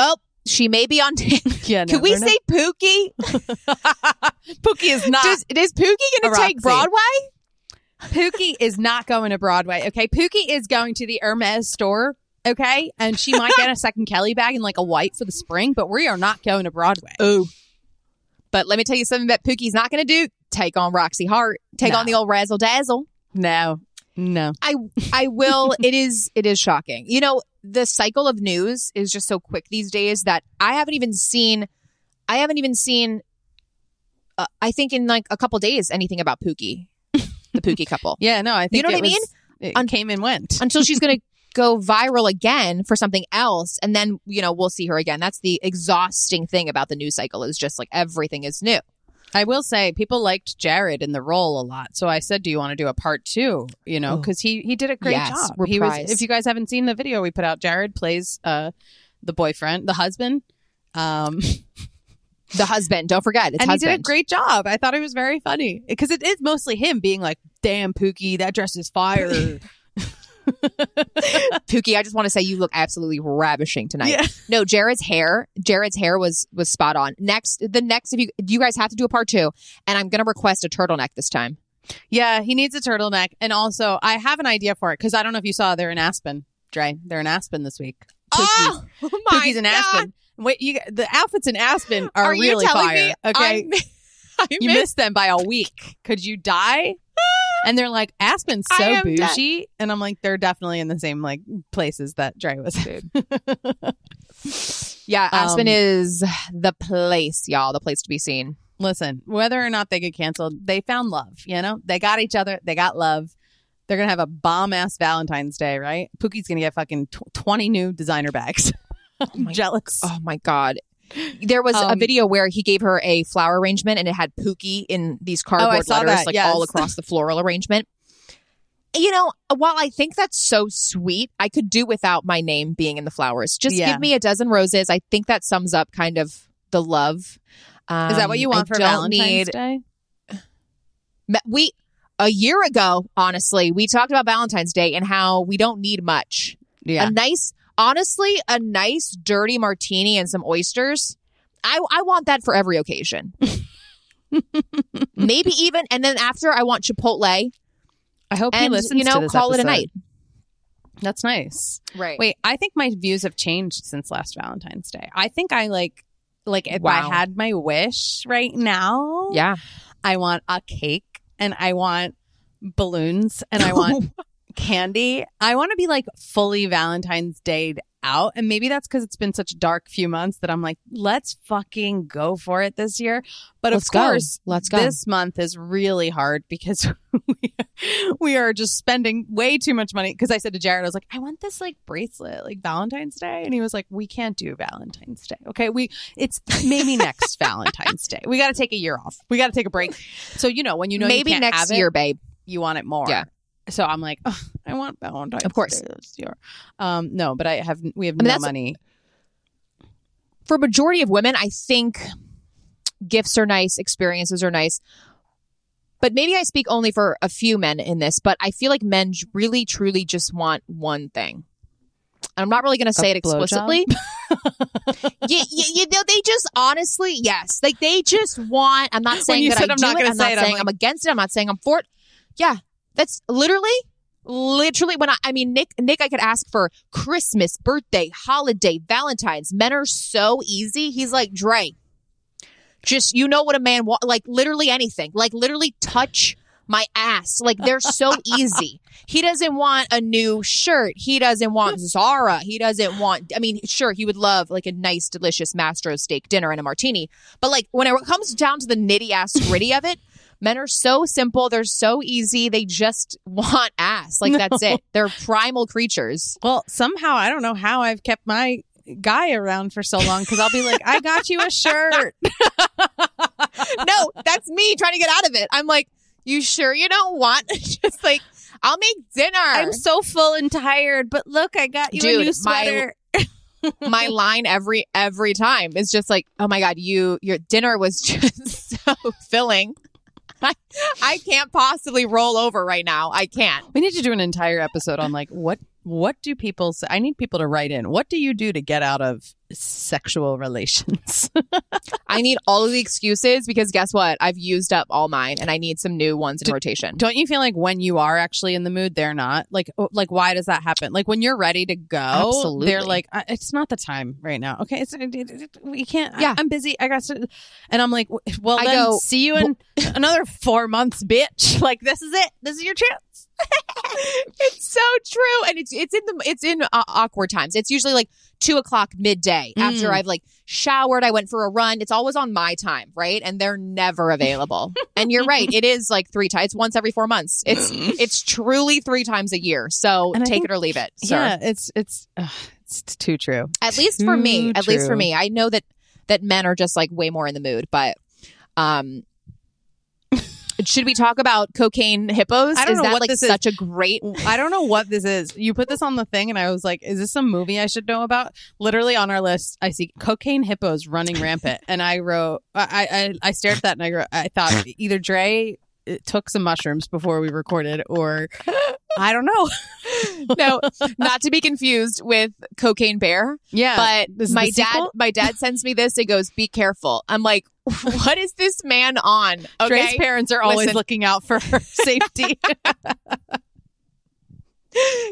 oh she may be on Yeah, can we know. say pookie Pookie is not Does, is pookie gonna take Roxie. broadway Pookie is not going to Broadway. Okay. Pookie is going to the Hermes store. Okay. And she might get a second Kelly bag and like a white for the spring, but we are not going to Broadway. Oh. But let me tell you something that Pookie's not going to do. Take on Roxie Hart. Take No. on the old razzle dazzle. No. No. I I will. it is it is shocking. You know, the cycle of news is just so quick these days that I haven't even seen. I haven't even seen. Uh, I think in like a couple days anything about Pookie, the Pookie couple, Yeah. No. I think you know what I mean? was- It Un- came and went. until she's going to go viral again for something else, and then you know we'll see her again. That's the exhausting thing about the news cycle is just like everything is new. I will say people liked Jared in the role a lot. So I said, do you want to do a part two? You know, Oh. because he, he did a great Yes, job. He was, if you guys haven't seen the video we put out, Jared plays, uh, the boyfriend, the husband. Um, The husband, don't forget, it's and husband. he did a great job. I thought it was very funny because it is mostly him being like, "Damn, Pookie, that dress is fire." Pookie, I just want to say you look absolutely ravishing tonight. Yeah. No, Jared's hair, Jared's hair was was spot on. Next, the next, if you you guys have to do a part two, and I'm gonna request a turtleneck this time. yeah, he needs a turtleneck, and also I have an idea for it because I don't know if you saw they're in Aspen, Dre. They're in Aspen this week. Pookie, oh Pookie's in Aspen. Wait, you the outfits in Aspen are, Are you really fire. me? okay, I, I you missed them by a week. Could you die? And they're like, Aspen's so am dead. bougie. And I'm like, they're definitely in the same like places that Dre was in. Yeah, Aspen Um, is the place, y'all, the place to be seen. Listen, whether or not they get canceled, they found love. You know, they got each other. They got love. They're gonna have a bomb ass Valentine's Day, right? Pookie's gonna get fucking tw- twenty new designer bags. My- jealous. Oh my god. There was a Um, video where he gave her a flower arrangement and it had Pookie in these cardboard saw letters that, like yes. all across the floral arrangement. You know, while I think that's so sweet, I could do without my name being in the flowers. Just Yeah. give me a dozen roses. I think that sums up kind of the love. Is that what you Um, want I for Valentine's need- Day? We a year ago, honestly, we talked about Valentine's Day and how we don't need much. Yeah. A nice, honestly, a nice dirty martini and some oysters. I I want that for every occasion. Maybe even, and then after I want Chipotle I hope he listens you know call it a night. That's nice. Right. Wait, I think my views have changed since last Valentine's Day. I think I like like if Wow. I had my wish right now, Yeah. I want a cake and I want balloons and I want candy. I want to be like fully Valentine's Day out. And maybe that's because it's been such a dark few months that I'm like, let's fucking go for it this year. But Let's of go. course, Let's go. this month is really hard because we, are just spending way too much money. Because I said to Jared, I was like, I want this like bracelet, like Valentine's Day. And he was like, we can't do Valentine's Day. Okay. We, it's maybe next Valentine's Day. We got to take a year off. We got to take a break. So, you know, when you know you Maybe can't next have it, year, babe. you want it more. Yeah. So I'm like, "Ugh, I want Valentine's Of course. Day. Um, no, but I have we have I mean, no money. For majority of women, I think gifts are nice, experiences are nice. But maybe I speak only for a few men in this, but I feel like men really, truly just want one thing. And I'm not really going to say it explicitly. you know, they just honestly, yes, like they just want. I'm not saying that I I'm not gonna I'm say not it, I'm saying like- I'm against it. I'm not saying I'm for it. Yeah, that's literally, literally when I. I mean, Nick, Nick, I could ask for Christmas, birthday, holiday, Valentine's. Men are so easy. He's like Dre. Just you know what a man want, like literally anything, like literally touch my ass. Like they're so easy. He doesn't want a new shirt. He doesn't want Zara. He doesn't want. I mean, sure, he would love like a nice, delicious Mastro steak dinner and a martini. But like when it comes down to the nitty ass gritty of it, men are so simple. They're so easy. They just want ass. Like that's it. They're primal creatures. Well, somehow I don't know how I've kept my guy around for so long because I'll be like, I got you a shirt. no, that's me trying to get out of it. I'm like, you sure you don't want just like I'll make dinner. I'm so full and tired, but look, I got you a Dude, new my- sweater. my line every every time is just like, oh my god, you your dinner was just so filling. I, can't possibly roll over right now. I can't. we need to do an entire episode on like what what do people say? I need people to write in. What do you do to get out of sexual relations? I need all of the excuses because guess what? I've used up all mine and I need some new ones in Do- rotation. Don't you feel like when you are actually in the mood, they're not? Like, oh, like why does that happen? Like when you're ready to go, Absolutely. they're like, "Uh, it's not the time right now. Okay, it's it- it- it- we can't. I- Yeah. I'm busy. I got to. And I'm like, well, I then go, see you in another four months, bitch. Like this is it. This is your chance. it's so true, and it's it's in the it's in uh, awkward times. It's usually like two o'clock midday after Mm. I've like showered. I went for a run. It's always on my time, right? And they're never available. and you're right. It is like three times. It's once every four months. It's it's truly three times a year. So And take it or leave it. Sir. Yeah, it's it's ugh, it's too true. At least for me. At least for me. I know that that men are just like way more in the mood, but um. Should we talk about cocaine hippos? I don't is know that what like this is. such a great I don't know what this is. You put this on the thing, and I was like, "Is this some movie I should know about?" Literally on our list, I see cocaine hippos running rampant, and I wrote, I, I, I stared at that, and I, wrote, I thought either Dre uh, took some mushrooms before we recorded, or I don't know. no, not to be confused with Cocaine Bear, Yeah, but my dad, sequel? my dad sends me this. It goes, "Be careful." I'm like, "What is this man on?" Dre's Okay, parents are always Listen. looking out for her safety.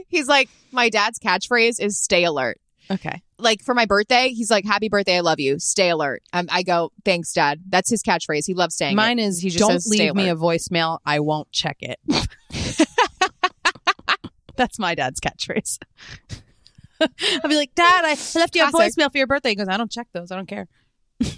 he's like, my dad's catchphrase is "Stay alert." okay, like for my birthday, he's like, "Happy birthday, I love you. Stay alert." Um, I go, "Thanks, Dad." That's his catchphrase. He loves saying Mine it. is He just don't says, "Stay leave me a alert." voicemail. I won't check it. That's my dad's catchphrase. I'll be like, Dad, I left you a voicemail for your birthday. He goes, I don't check those. I don't care.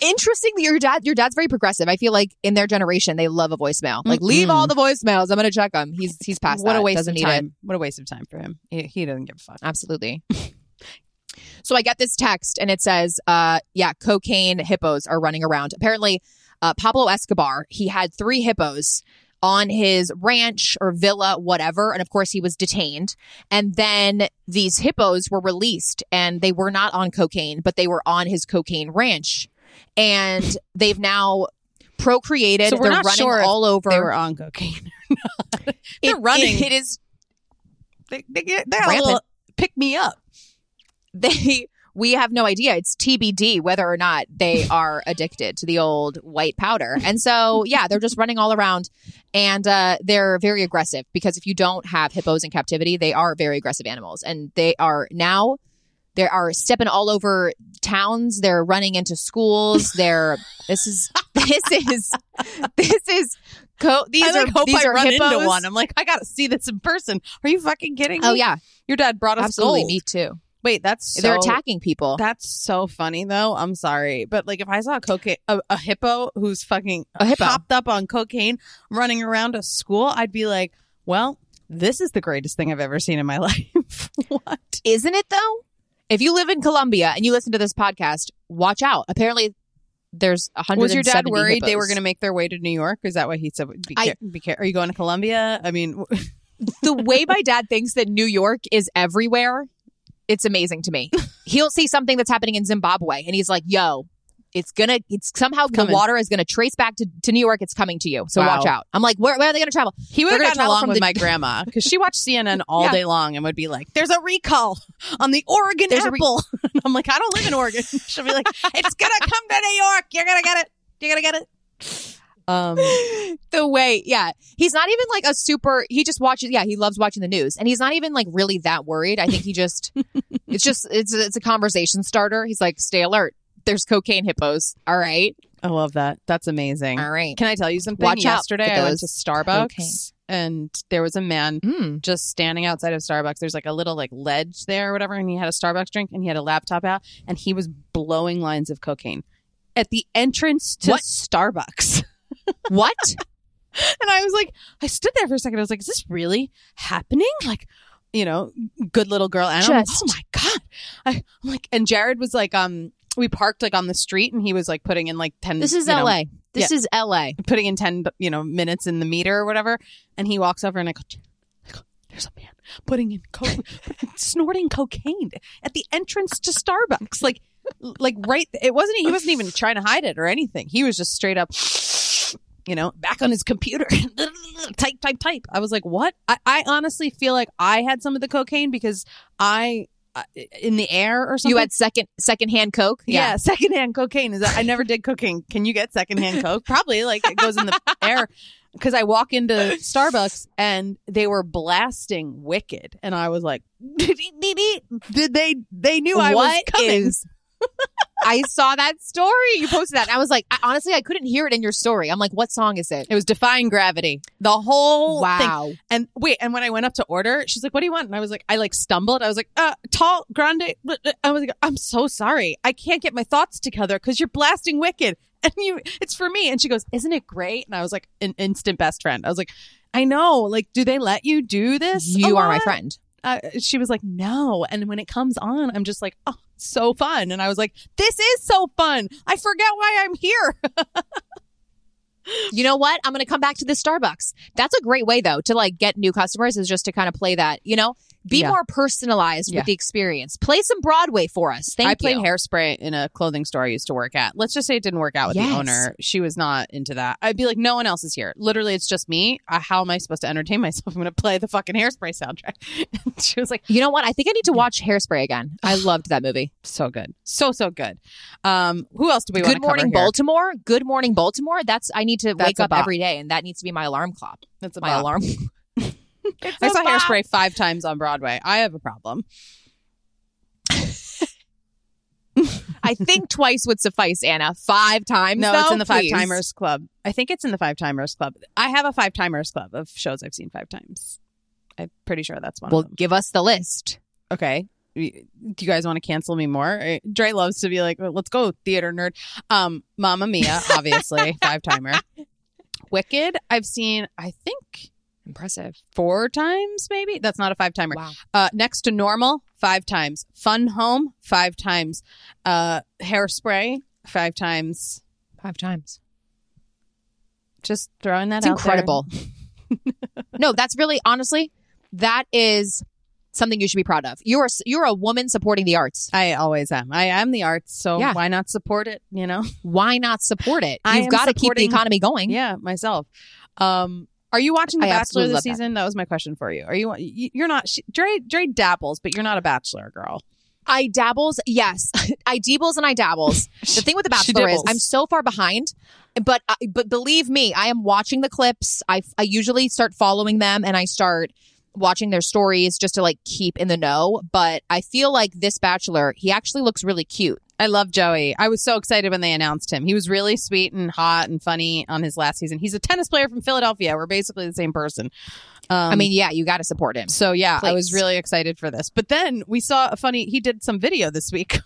Interestingly, your dad, your dad's very progressive. I feel like in their generation, they love a voicemail. Like, leave all the voicemails. I'm gonna check them. He's he's past what that. a waste Doesn't of need time. it. What a waste of time for him. He, he doesn't give a fuck. Absolutely. so I get this text and it says, uh, yeah, cocaine hippos are running around. Apparently, uh, Pablo Escobar, he had three hippos on his ranch or villa, whatever. And of course, he was detained. And then these hippos were released and they were not on cocaine, but they were on his cocaine ranch. And they've now procreated. So we're They're not running sure all over. They were on cocaine. They're running. it- it is they, they, get- they're a little pick me up. they we have no idea it's tbd whether or not they are addicted to the old white powder and so yeah they're just running all around and uh, they're very aggressive because if you don't have hippos in captivity they are very aggressive animals and they are now they are stepping all over towns they're running into schools they're this is this is this is co- these I like are hope these I are run hippos into one. I'm like, I gotta see this in person. Are you fucking kidding me? oh yeah Your dad brought us absolutely gold. me too Wait, that's so, they're attacking people That's so funny though. I'm sorry, but like if I saw a cocaine a, a hippo who's fucking A hippo. hopped up on cocaine running around a school, I'd be like, well, this is the greatest thing I've ever seen in my life. what? Isn't it though? If you live in Colombia and you listen to this podcast, watch out. Apparently, there's a hundred. Was your dad worried they were going to make their way to New York? Is that why he said? Be, I- be care- Are you going to Colombia? I mean, the way my dad thinks that New York is everywhere? It's amazing to me. He'll see something that's happening in Zimbabwe, and he's like, "Yo." It's gonna. It's somehow the coming. water is gonna trace back to, to New York. It's coming to you. So Wow. watch out. I'm like, where, where are they gonna travel? he would They're have gonna gotten travel along from with the- my grandma because she watched CNN all Yeah. day long and would be like, "There's a recall on the Oregon There's a re- apple." And I'm like, "I don't live in Oregon." She'll be like, "It's gonna come to New York. You're gonna get it. You're gonna get it." Um, the way, yeah, he's not even like a super. He just watches. Yeah, he loves watching the news, and he's not even like really that worried. I think he just, it's just, it's it's a conversation starter. He's like, stay alert. There's cocaine hippos. All right, I love that. That's amazing. all right. Can I tell you something? Watch Yesterday, I went to Starbucks cocaine. and there was a man Mm. just standing outside of Starbucks. There's like a little like ledge there or whatever, and he had a Starbucks drink and he had a laptop out and he was blowing lines of cocaine at the entrance to What? Starbucks. What? And I was like, I stood there for a second. I was like, is this really happening? Like, you know, good little girl. And I'm like, oh my God. I, I'm like, and Jared was like, um, we parked like on the street and he was like putting in like 10 This is you know, L.A. This is L.A. putting in 10 you know minutes in the meter or whatever and he walks over and i go, I go there's a man putting in co- snorting cocaine at the entrance to starbucks like like right it wasn't he wasn't even trying to hide it or anything he was just straight up you know back on his computer type type type i was like what I, I honestly feel like i had some of the cocaine because i uh, in the air or something You had second secondhand coke. yeah, secondhand cocaine is that I never did cocaine. Can you get secondhand coke? Probably like it goes in the air. Because I walk into Starbucks and they were blasting Wicked, and I was like, "Did they? They knew I was coming." is- I saw that story. You posted that. And I was like, I, honestly, I couldn't hear it in your story. I'm like, what song is it? It was defying gravity. The whole thing. Wow. And wait, and when I went up to order, she's like, "What do you want?" And I was like, I like stumbled. I was like, "Uh, tall, grande." I was like, "I'm so sorry. I can't get my thoughts together because you're blasting Wicked, and you, it's for me." And she goes, "Isn't it great?" And I was like, an instant best friend. I was like, "I know. Like, do they let you do this? You are my friend. Uh, she was like, "No." And when it comes on, I'm just like, "Oh, so fun!" And I was like, "This is so fun. I forget why I'm here." You know what? I'm going to come back to the Starbucks. That's a great way though to like get new customers is just to kind of play that, you know, be Yeah. more personalized Yeah. with the experience. Play some Broadway for us. Thank you. I played hairspray in a clothing store I used to work at. Let's just say it didn't work out with Yes. the owner. She was not into that. I'd be like, no one else is here. Literally, it's just me. Uh, how am I supposed to entertain myself? I'm going to play the fucking hairspray soundtrack. She was like, You know what? I think I need to watch Hairspray again. I loved that movie. so good. So, so good. Um, who else do we want Good Morning? Baltimore. Good Morning Baltimore. That's I need to That's wake up bop. every day, and that needs to be my alarm clock. That's My bop. alarm. I saw hairspray five times on Broadway. I have a problem. I think twice would suffice, Anna. Five times. No, though, it's in the Five please. Timers Club. I think it's in the Five Timers Club. I have a Five Timers Club of shows I've seen five times. I'm pretty sure that's one Well, of them. give us the list. Okay. Do you guys want to cancel me more? Uh, Dre loves to be like, "Well, let's go, theater nerd. Um, Mamma Mia, obviously, five timer. Wicked, I've seen, I think, Impressive. four times, maybe. That's not a five timer. Wow. Uh, next to normal, five times. Fun Home, five times. Uh, Hairspray, five times. Five times. Just throwing that It's out there. incredible. no, that's really honestly, that is something you should be proud of. You're a, you're a woman supporting the arts. I always am. I am the arts, so Yeah. why not support it? You know? Why not support it? You've got to keep the economy going. Yeah, myself. Um, are you watching The I Bachelor this love that. season? That. was my question for you. Are you? you- You're not. She, Dre, Dre dabbles, but you're not a Bachelor girl. I dabbles, yes, I dabbles and I dabbles. The thing with the Bachelor is. I'm so far behind, but I but believe me, I am watching the clips. I I usually start following them and I start watching their stories just to like keep in the know. But I feel like this Bachelor, he actually looks really cute. I love Joey. I was so excited when they announced him. He was really sweet and hot and funny on his last season. He's a tennis player from Philadelphia. We're basically the same person. Um, I mean, yeah, you got to support him. so yeah, I was really excited for this. But then we saw a funny. He did some video this week.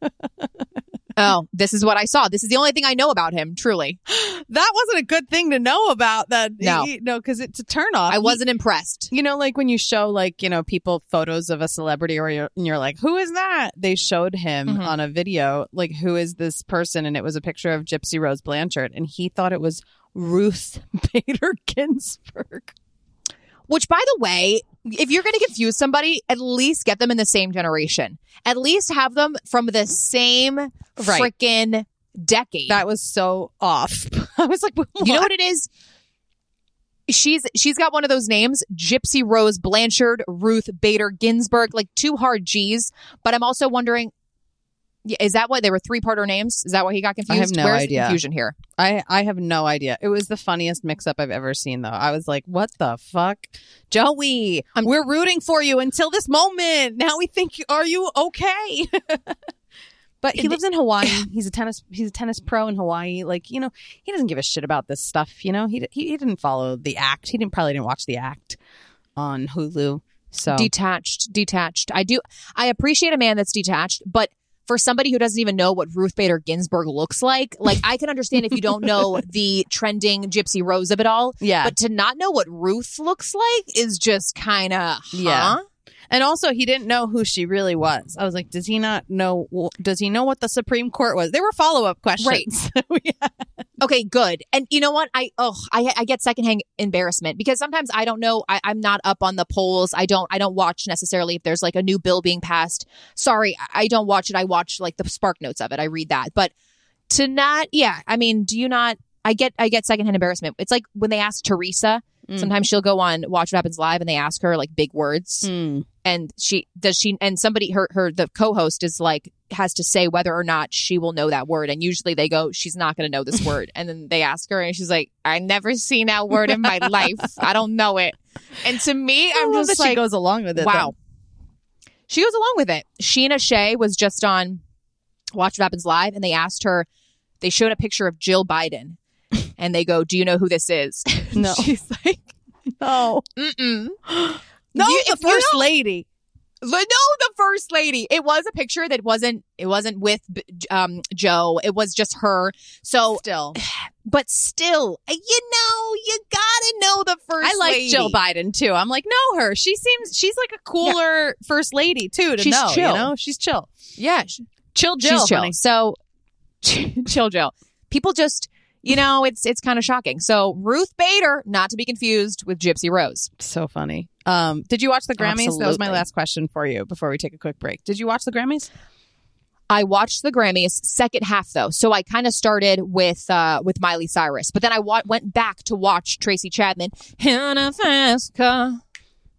Oh, this is what I saw. This is the only thing I know about him. Truly, that wasn't a good thing to know about. That No. he- no, because it's a turn off. I wasn't impressed. You know, like when you show like you know people photos of a celebrity, or you're, and you're like, "Who is that?" They showed him Mhm. on a video, like, "Who is this person?" And it was a picture of Gypsy Rose Blanchard, and he thought it was Ruth Bader Ginsburg. Which, by the way, if you're going to confuse somebody, at least get them in the same generation. At least have them from the same Right. freaking decade. That was so off. I was like, you know what it is? She's she's got one of those names, Gypsy Rose Blanchard, Ruth Bader Ginsburg, like two hard G's. But I'm also wondering, yeah, is that why they were three parter names? Is that why he got confused? I have no Where's idea. the confusion here? I I have no idea. It was the funniest mix up I've ever seen, though. I was like, "What the fuck, Joey? I'm- we're rooting for you until this moment. Now we think, are you okay?" but he lives in Hawaii. He's a tennis. He's a tennis pro in Hawaii. Like you know, he doesn't give a shit about this stuff. You know, he he, he didn't follow the act. He didn't probably didn't watch the act on Hulu. So Detached, detached. I do. I appreciate a man that's detached, but for somebody who doesn't even know what Ruth Bader Ginsburg looks like, like I can understand if you don't know the trending Gypsy Rose of it all, yeah, but to not know what Ruth looks like is just kind of huh? Yeah. And also, he didn't know who she really was. I was like, does he not know? Does he know what the Supreme Court was? There were follow up questions. Yeah. Okay, good. And you know what? I oh, I I get secondhand embarrassment because sometimes I don't know. I, I'm not up on the polls. I don't I don't watch necessarily if there's like a new bill being passed. Sorry, I- I don't watch it. I watch like the spark notes of it. I read that. But to not, yeah. I mean, do you not? I get I get secondhand embarrassment. It's like when they ask Teresa. Mm. Sometimes she'll go on Watch What Happens Live and they ask her like big words Mm. And she does she and somebody her her the co-host is like has to say whether or not she will know that word. And usually they go she's not going to know this word. And then they ask her and she's like i never seen that word in my life. I don't know it. And to me I i'm just that she goes along with it. wow. She goes along with it. Sheena shea was just on watch what happens live and they asked her they showed a picture of jill biden and they go do you know who this is? No. she's like no. Mm-mm No, You- the first lady. no, the first lady. It was a picture that wasn't. It wasn't with um Joe. It was just her. So, Still, but still, you know, you gotta know the first. I like lady. Jill Biden too. I'm like, know her. She seems she's like a cooler first lady too. To She's know, chill. you know, she's chill. Yeah, Chill Jill. she's chill. honey. So, chill Jill. People just, you know, it's it's kind of shocking. So Ruth Bader, not to be confused with Gypsy Rose. So funny. Um, did you watch the Grammys? That was my last question for you before we take a quick break. Did you watch the Grammys? I watched the Grammys second half though, so I kind of started with uh with Miley Cyrus, but then I wa- went back to watch Tracy Chapman in a fast car.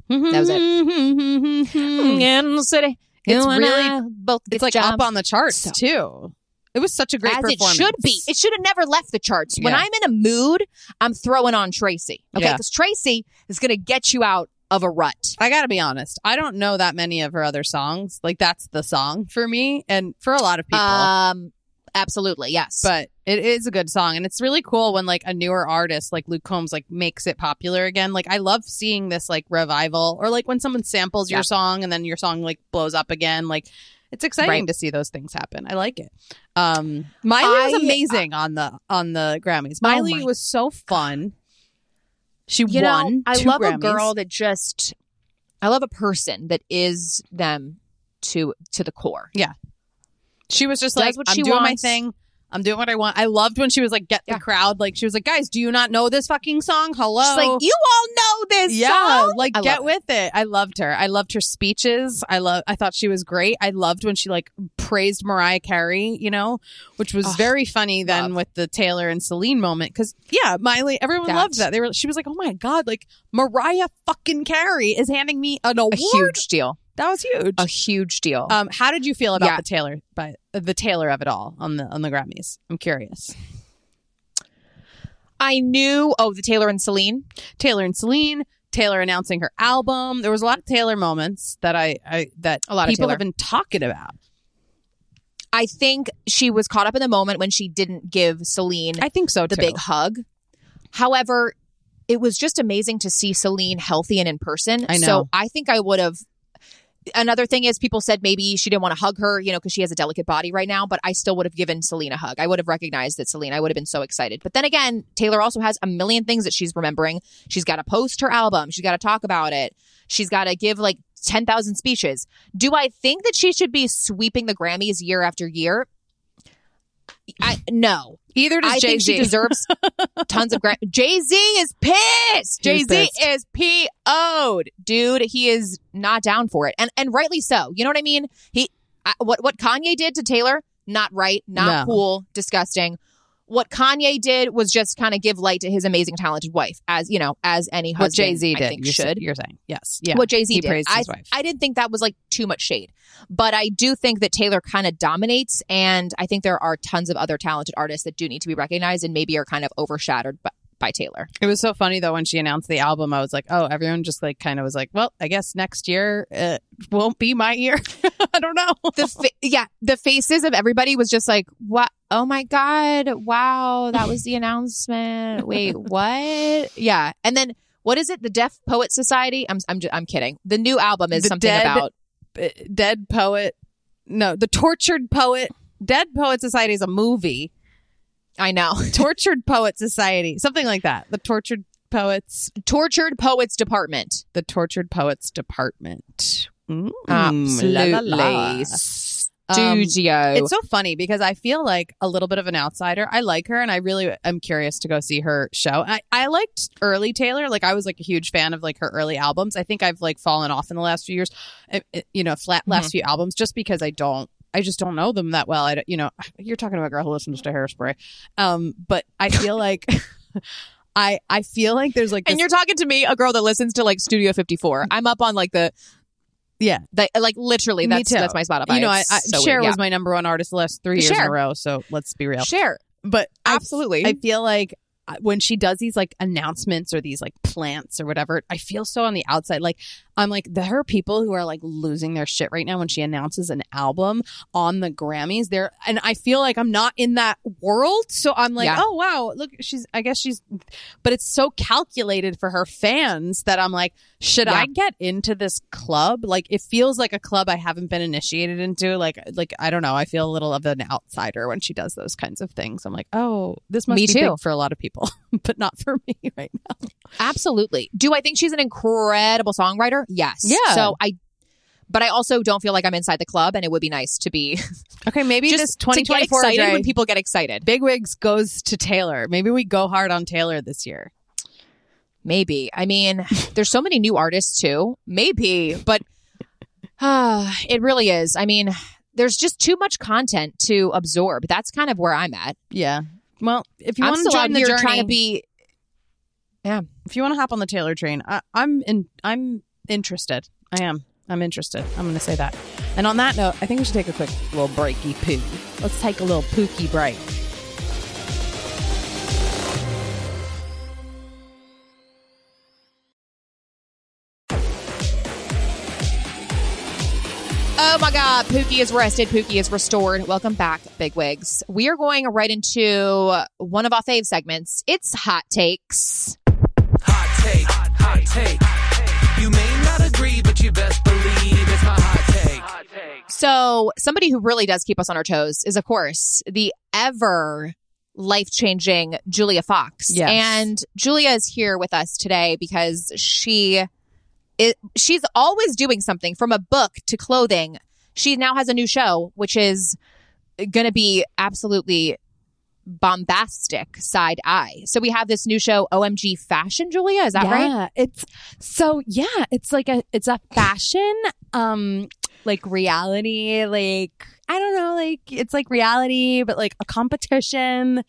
That was it. it. in the city. It's really- both It's like jobs. up on the charts So- too. It was such a great as it should be. It should have never left the charts. When Yeah. I'm in a mood, I'm throwing on Tracy. Okay, Yeah. because Tracy is going to get you out of a rut. I gotta be honest. I don't know that many of her other songs. Like that's the song for me, and for a lot of people. Um, absolutely, yes. but it is a good song, and it's really cool when like a newer artist like Luke Combs like makes it popular again. Like I love seeing this like revival, or like when someone samples your song and then your song like blows up again. Like it's exciting Right. to see those things happen. I like it. Um, Miley was I- amazing on the on the Grammys. Miley my- was so fun. She you won. know, I love a girl that just, I love a person that is them to to the core. Yeah. She was just Does like, what I'm she doing wants. my thing. I'm doing what I want. I loved when she was like, get the crowd. Like she was like, guys, do you not know this fucking song? Hello. She's like, you all know this yeah, song. like I get with it. I loved her. I loved her speeches. I love. I thought she was great. I loved when she like praised Mariah Carey. You know, which was very funny then with the Taylor and Celine moment. Because yeah, Miley, everyone That- loved that. They were. She was like, oh my god, like Mariah fucking Carey is handing me an award. a huge deal. That was huge. A huge deal. Um, how did you feel about Yeah. the Taylor, by uh, the Taylor of it all on the on the Grammys? I'm curious. I knew. Oh, the Taylor and Celine. Taylor and Celine, Taylor announcing her album. There was a lot of Taylor moments that I, I that A lot of people Taylor. have been talking about. I think she was caught up in the moment when she didn't give Celine I think so the too. big hug. However, it was just amazing to see Celine healthy and in person. I know. So I think I would have. Another thing is, people said maybe she didn't want to hug her, you know, because she has a delicate body right now. But I still would have given Celine a hug. I would have recognized that Celine. I would have been so excited. But then again, Taylor also has a million things that she's remembering. She's got to post her album. She's got to talk about it. She's got to give like ten thousand speeches. Do I think that she should be sweeping the Grammys year after year? I no. Either does Jay Z. deserves tons of Gram- Jay Z is pissed. Jay Z is PO'd, dude. He is not down for it, and and rightly so. You know what I mean? He I, what what Kanye did to Taylor, not right, not No. cool, disgusting. What Kanye did was just kind of give light to his amazing, talented wife, as you know, as any husband what Jay Z did. think you should You're saying yes. Yeah. what Jay Z did. praised I, wife. I didn't think that was like too much shade, but I do think that Taylor kind of dominates, and I think there are tons of other talented artists that do need to be recognized and maybe are kind of overshadowed by, by Taylor. It was so funny though when she announced the album. I was like, oh, everyone just like kind of was like, well, I guess next year it won't be my year. I don't know. The fa- yeah, the faces of everybody was just like, what? Oh my god! Wow, that was the announcement. Wait, what? Yeah, and then what is it? The Deaf Poet Society. I'm I'm I'm kidding. The new album is The something Dead- about Uh, Dead poet. No, the tortured poet. Dead Poet Society is a movie. I know Tortured Poet Society, something like that. The Tortured Poets, Tortured Poets Department. the Tortured Poets Department. Mm, Absolutely. la, la, la. Um, Studio. It's so funny because I feel like a little bit of an outsider. I like her and I really am curious to go see her show. I, I liked early Taylor. Like I was like a huge fan of like her early albums. I think I've like fallen off in the last few years, uh, uh, you know, flat last few albums just because I don't I just don't know them that well. I you know, you're talking about a girl who listens to hairspray. Um, but I feel like I I feel like there's like and you're talking to me, a girl that listens to like Studio 54. I'm up on like the yeah. the, like literally that's that's my Spotify. You know, I, I, so Cher weird. was my number one artist the last three years in a row. So let's be real. yeah. Cher. But Absolutely. I feel like uh, when she does these like announcements or these like plants or whatever, I feel so on the outside. Like I'm like there are people who are like losing their shit right now when she announces an album on the Grammys. There and I feel like I'm not in that world, so I'm like, Yeah. oh wow, look, she's. I guess she's, but it's so calculated for her fans that I'm like, should Yeah. I get into this club? Like it feels like a club I haven't been initiated into. Like like I don't know. I feel a little of an outsider when she does those kinds of things. I'm like, oh, this must Me be too. big for a lot of people, but not for me right now. Absolutely. Do I think she's an incredible songwriter? Yes. Yeah. So I but I also don't feel like I'm inside the club and it would be nice to be Okay, maybe just this to get 2024 excited when people get excited. Big Wigs goes to Taylor. Maybe we go hard on Taylor this year. Maybe. I mean, there's so many new artists too. Maybe, but uh, it really is. I mean, there's just too much content to absorb. That's kind of where I'm at. Yeah. Well, if you I'm want to join the journey, trying to be if you want to hop on the Taylor train, I, I'm in. I'm interested. I am. I'm interested. I'm going to say that. And on that note, I think we should take a quick little breaky poo. Let's take a little pooky break. Oh my God, Pookie is rested. Pookie is restored. Welcome back, big wigs. We are going right into one of our fave segments. It's hot takes. Hot take. Hot take. You may not agree, but you best believe it's my hot take. So, somebody who really does keep us on our toes is, of course, the ever life changing Julia Fox. Yes. And Julia is here with us today because she. It, she's always doing something from a book to clothing. She now has a new show, which is going to be absolutely bombastic side eye. So we have this new show, OMG Fashun, Julia. Is that yeah, right? Yeah. It's so yeah, it's like a it's a fashion um like reality like I don't know like it's like reality but like a competition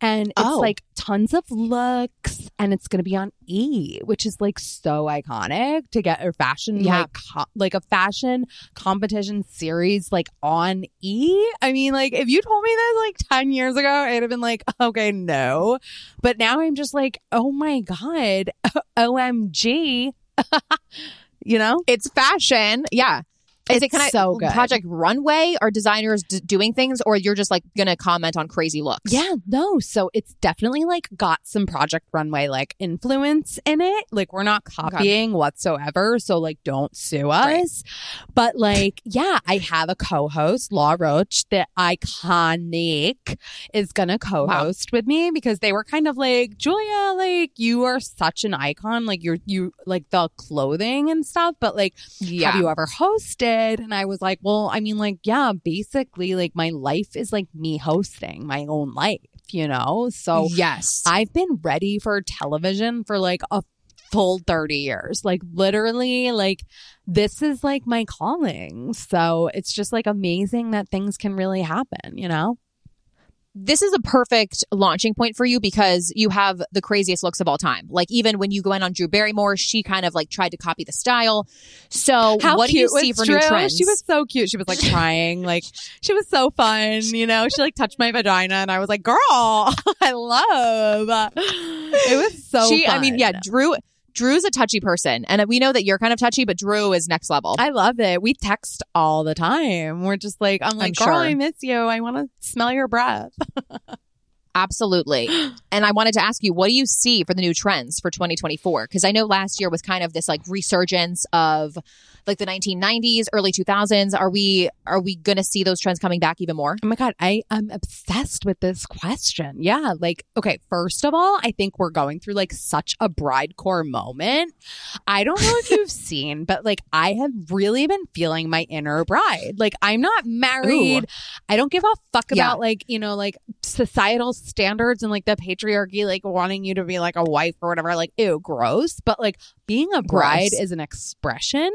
and it's Oh. like tons of looks and it's going to be on E which is like so iconic to get a fashion Yeah. like co- like a fashion competition series like on E. I mean like if you told me this like 10 years ago I'd have been like okay no. But now I'm just like, oh my God, OMG. you know? It's fashion. Yeah. Is it It's kind of so good. Project Runway? Are designers d- doing things, or you're just like gonna comment on crazy looks? Yeah, no. So it's definitely like got some Project Runway like influence in it. Like we're not copying whatsoever. So like don't sue Right. us. But like, yeah, I have a co-host, Law Roach, the iconic is gonna co-host with me because they were kind of like, Julia, like you are such an icon. Like you're you like the clothing and stuff, but like yeah. have you ever hosted? And I was like, well, I mean, like, yeah, basically, like, my life is like me hosting my own life, you know? So yes. I've been ready for television for like a full 30 years. Like, literally, like, this is like my calling. So it's just like amazing that things can really happen, you know? This is a perfect launching point for you because you have the craziest looks of all time. Like even when you go in on Drew Barrymore, she kind of like tried to copy the style. So what do you see for Drew? new trends? She was so cute. She was like crying. Like she was so fun. You know, she like touched my vagina and I was like, girl, I love. It was so she, I mean, yeah, Drew. Drew's a touchy person, and we know that you're kind of touchy, but Drew is next level. I love it. We text all the time. We're just like, I'm like, I'm girl, sure. I miss you. I want to smell your breath. Absolutely. and I wanted to ask you, what do you see for the new trends for 2024? Because I know last year was kind of this like resurgence of like the 1990s, early 2000s. Are we are we going to see those trends coming back even more? Oh my God, I am obsessed with this question. Yeah. Like, okay, first of all, I think we're going through like such a bridecore moment. I don't know if you've seen, but like I have really been feeling my inner bride. Like, I'm not married. I don't give a fuck Yeah. about like, you know, like societal standards and like the patriarchy, like wanting you to be like a wife or whatever. Like, ew, gross. But like being a bride Gross. is an expression.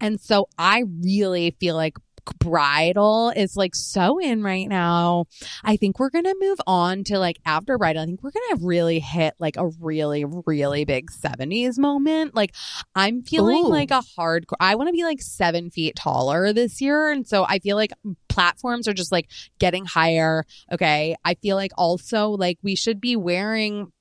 And so I really feel like bridal is like so in right now. I think we're going to move on to like after bridal. I think we're going to really hit like a really, really big 70s moment. Like I'm feeling Ooh. like a hardcore, I want to be like seven feet taller this year. And so I feel like platforms are just like getting higher. Okay. I feel like also like we should be wearing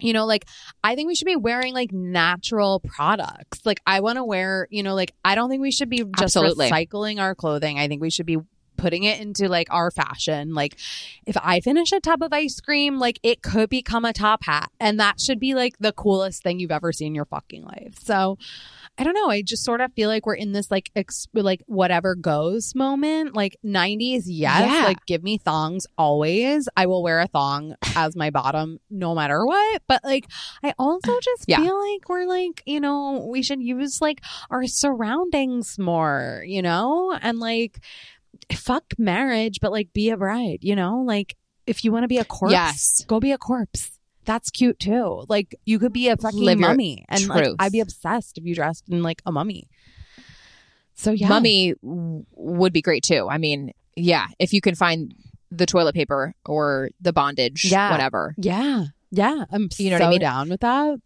you know, like I think we should be wearing like natural products. Like I want to wear, you know, like I don't think we should be just Absolutely. recycling our clothing. I think we should be putting it into like our fashion. Like if I finish a tub of ice cream, like it could become a top hat and that should be like the coolest thing you've ever seen in your fucking life. So I don't know. I just sort of feel like we're in this like ex- like whatever goes moment. Like 90s, yes. Yeah. Like give me thongs always. I will wear a thong as my bottom no matter what. But like I also just Yeah. feel like we're like, you know, we should use like our surroundings more, you know? And like fuck marriage, but like be a bride, you know? Like if you want to be a corpse, Yes. go be a corpse. That's cute too. Like you could be a fucking Live mummy, and like. I'd be obsessed if you dressed in like a mummy. So yeah, Mummy would be great too. I mean, yeah, if you can find the toilet paper or the bondage, Yeah. whatever. yeah, yeah. I'm You know so what I mean? down with that.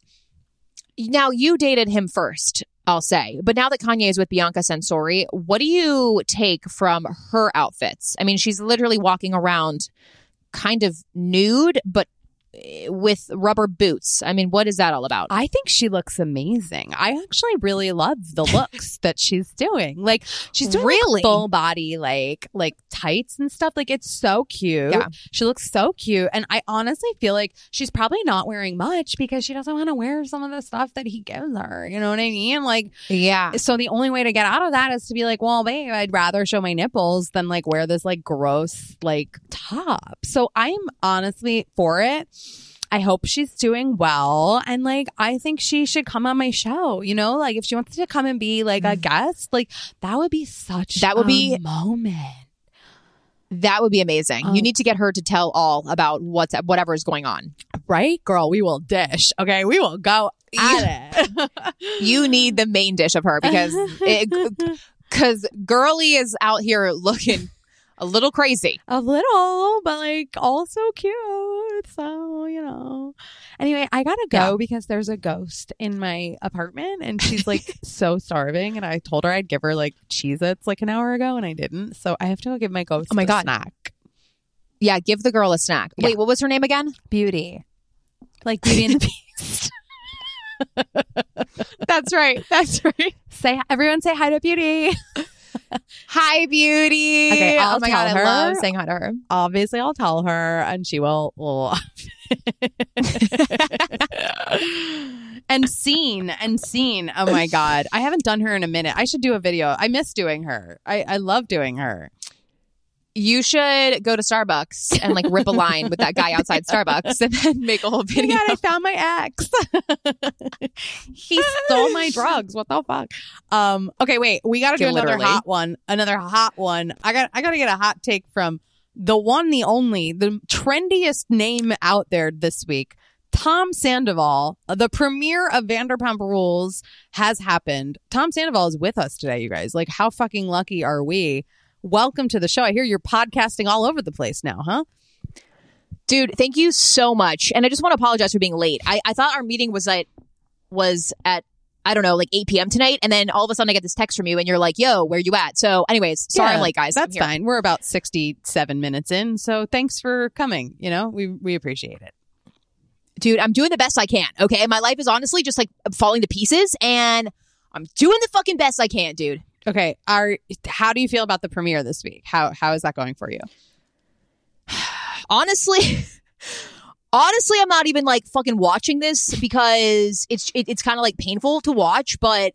Now you dated him first, I'll say. But now that Kanye is with Bianca Censori, what do you take from her outfits? I mean, she's literally walking around kind of nude, but Eh, with rubber boots. I mean, what is that all about? I think she looks amazing. I actually really love the looks that she's doing. Like she's doing like, Really? full body, like like tights and stuff. Like it's so cute. Yeah. She looks so cute, and I honestly feel like she's probably not wearing much because she doesn't want to wear some of the stuff that he gives her. You know what I mean? Like yeah. so the only way to get out of that is to be like, well, babe, I'd rather show my nipples than like wear this like gross like top. So I'm honestly for it. I hope she's doing well. And like, I think she should come on my show, you know, like if she wants to come and be like a mm. guest, like that would be such That would a be- moment. That would be amazing. Oh. You need to get her to tell all about what's whatever is going on. Right? Girl, we will dish. Okay. We will go at it. You need the main dish of her because because girly is out here looking a little crazy. a little, but like also cute. So, you know. Anyway, I gotta go Yeah. because there's a ghost in my apartment and she's like so starving. And I told her I'd give her like Cheez Its like an hour ago and I didn't. So I have to go give my ghost Oh my a God. snack. Yeah, give the girl a snack. Yeah. Wait, what was her name again? Beauty. Like Beauty and the Beast. That's right. That's right. say everyone say hi to Beauty. Hi, beauty. Okay, oh I'll oh my tell god, her. I love saying hi to her. Obviously I'll tell her and she will, will and seen and seen. Oh my god, I haven't done her in a minute. I should do a video. I miss doing her. I I love doing her. You should go to Starbucks and like rip a line with that guy outside Starbucks and then make a whole Oh video. god, I found my ex. he stole my drugs. What the fuck? Um. Okay, wait. We got to do another literally. hot one. Another hot one. I got. I got to get a hot take from the one, the only, the trendiest name out there this week. Tom Sandoval, the premiere of Vanderpump Rules has happened. Tom Sandoval is with us today, you guys. Like, how fucking lucky are we? Welcome to the show. I hear you're podcasting all over the place now, huh? Dude, thank you so much. And I just want to apologize for being late. I, I thought our meeting was at was at I don't know, like 8 p.m. tonight, and then all of a sudden I get this text from you, and you're like, "Yo, where you at?" So, anyways, sorry Yeah, I'm late, guys. That's fine. We're about 67 minutes in, so thanks for coming. You know, we we appreciate it. dude. I'm doing the best I can. Okay, my life is honestly just like falling to pieces, and I'm doing the fucking best I can, dude. Okay, our how do you feel about the premiere this week? How how is that going for you? honestly honestly i'm not even like fucking watching this because it's it, it's kind of like painful to watch but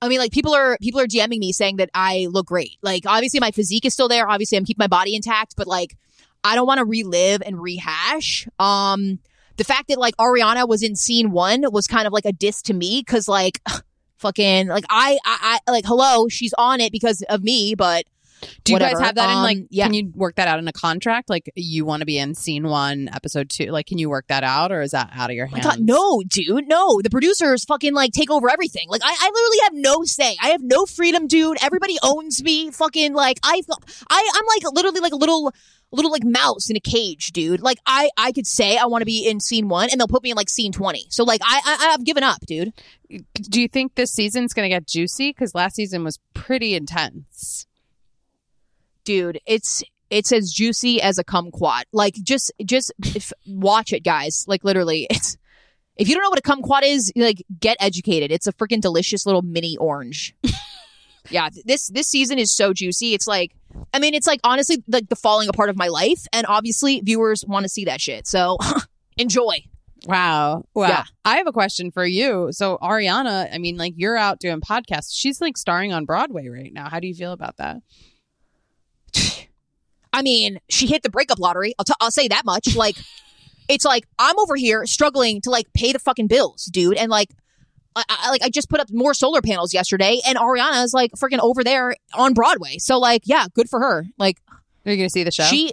i mean like people are people are dming me saying that i look great like obviously my physique is still there obviously i'm keeping my body intact but like i don't want to relive and rehash um the fact that like ariana was in scene one was kind of like a diss to me because like fucking like I, I i like hello she's on it because of me but Do you Whatever. guys have that in like? Um, yeah. Can you work that out in a contract? Like you want to be in scene one, episode two? Like, can you work that out, or is that out of your I hands? thought, no, dude, no. The producers fucking like take over everything. Like, I, I literally have no say. I have no freedom, dude. Everybody owns me. Fucking like, I, I, I'm like literally like a little, little like mouse in a cage, dude. Like, I, I could say I want to be in scene one, and they'll put me in like scene twenty. So like, I, I, I've given up, dude. Do you think this season's going to get juicy? Because last season was pretty intense. Dude, it's. It's as juicy as a kumquat. Like, just, just if, watch it, guys. Like, literally, it's. If you don't know what a kumquat is, like, get educated. It's a freaking delicious little mini orange. yeah, this this season is so juicy. It's like, I mean, it's like honestly like the falling apart of my life, and obviously viewers want to see that shit. So enjoy. Wow. Wow. Yeah. I have a question for you. So Ariana, I mean, like you're out doing podcasts. She's like starring on Broadway right now. How do you feel about that? I mean, she hit the breakup lottery. I'll, t- I'll say that much. Like, it's like I'm over here struggling to like pay the fucking bills, dude, and like. I, I, like I just put up more solar panels yesterday, and Ariana is like freaking over there on Broadway. So like, yeah, good for her. Like Are you going to see the show? she,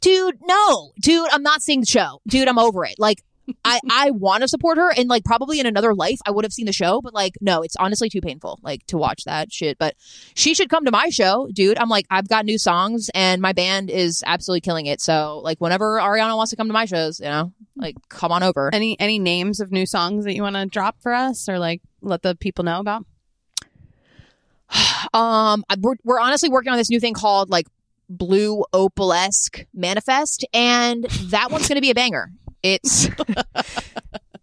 dude, no, dude, I'm not seeing the show, dude. I'm over it. Like, I I want to support her, and like probably in another life I would have seen the show, but like, no, it's honestly too painful, like to watch that shit. But she should come to my show, dude. I'm like, I've got new songs, and my band is absolutely killing it. So like, whenever Ariana wants to come to my shows, you know, like, come on over. any any names of new songs that you want to drop for us or like let the people know about? Um, we're, we're honestly working on this new thing called like blue opalesque manifest, and that one's going to be a banger. It's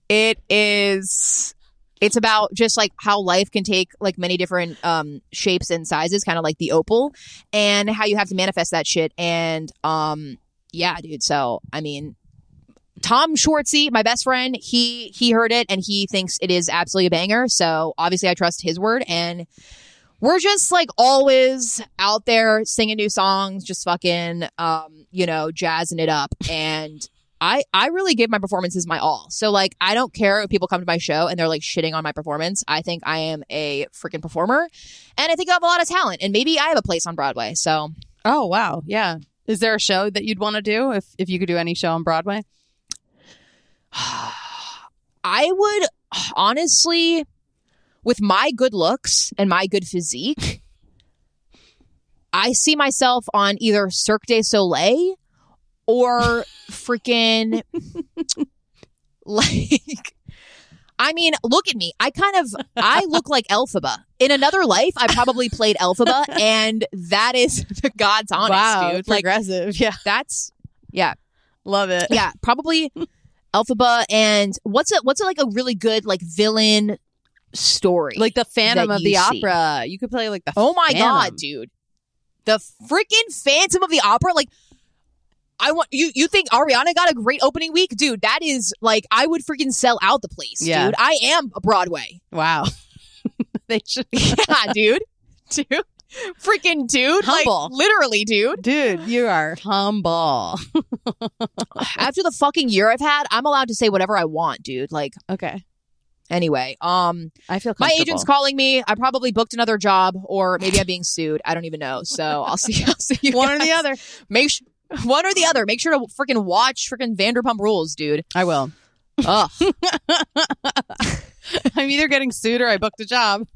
it is it's about just like how life can take like many different um shapes and sizes kind of like the opal and how you have to manifest that shit and um yeah dude so i mean tom schwartzy my best friend he he heard it and he thinks it is absolutely a banger so obviously i trust his word and we're just like always out there singing new songs just fucking um you know jazzing it up and I I really give my performances my all. So like I don't care if people come to my show and they're like shitting on my performance. I think I am a freaking performer and I think I have a lot of talent and maybe I have a place on Broadway. So Oh wow, yeah. Is there a show that you'd want to do if if you could do any show on Broadway? I would honestly with my good looks and my good physique I see myself on either Cirque du Soleil or freaking like I mean, look at me. I kind of I look like Elphaba. In another life, I probably played Elphaba, and that is the God's honest, dude. Like progressive. Yeah, that's yeah, love it. yeah, probably Elphaba. And what's it? What's it like a really good like villain story? Like the Phantom of the see. Opera. You could play like the Oh my Phantom. god, dude. The freaking Phantom of the Opera like I want you you think Ariana got a great opening week? Dude, that is like I would freaking sell out the place, Yeah. dude. I am a Broadway. Wow. they should Yeah, dude. Dude. Freaking dude. Humble. Like literally, dude. Dude, you are humble. After the fucking year I've had, I'm allowed to say whatever I want, dude. Like Okay. anyway, um I feel my agent's calling me. I probably booked another job or maybe I'm being sued. I don't even know. So I'll see I'll see you one or the other. Make sure one or the other. Make sure to freaking watch freaking Vanderpump Rules, dude. I will. Ugh. I'm either getting sued or I booked a job.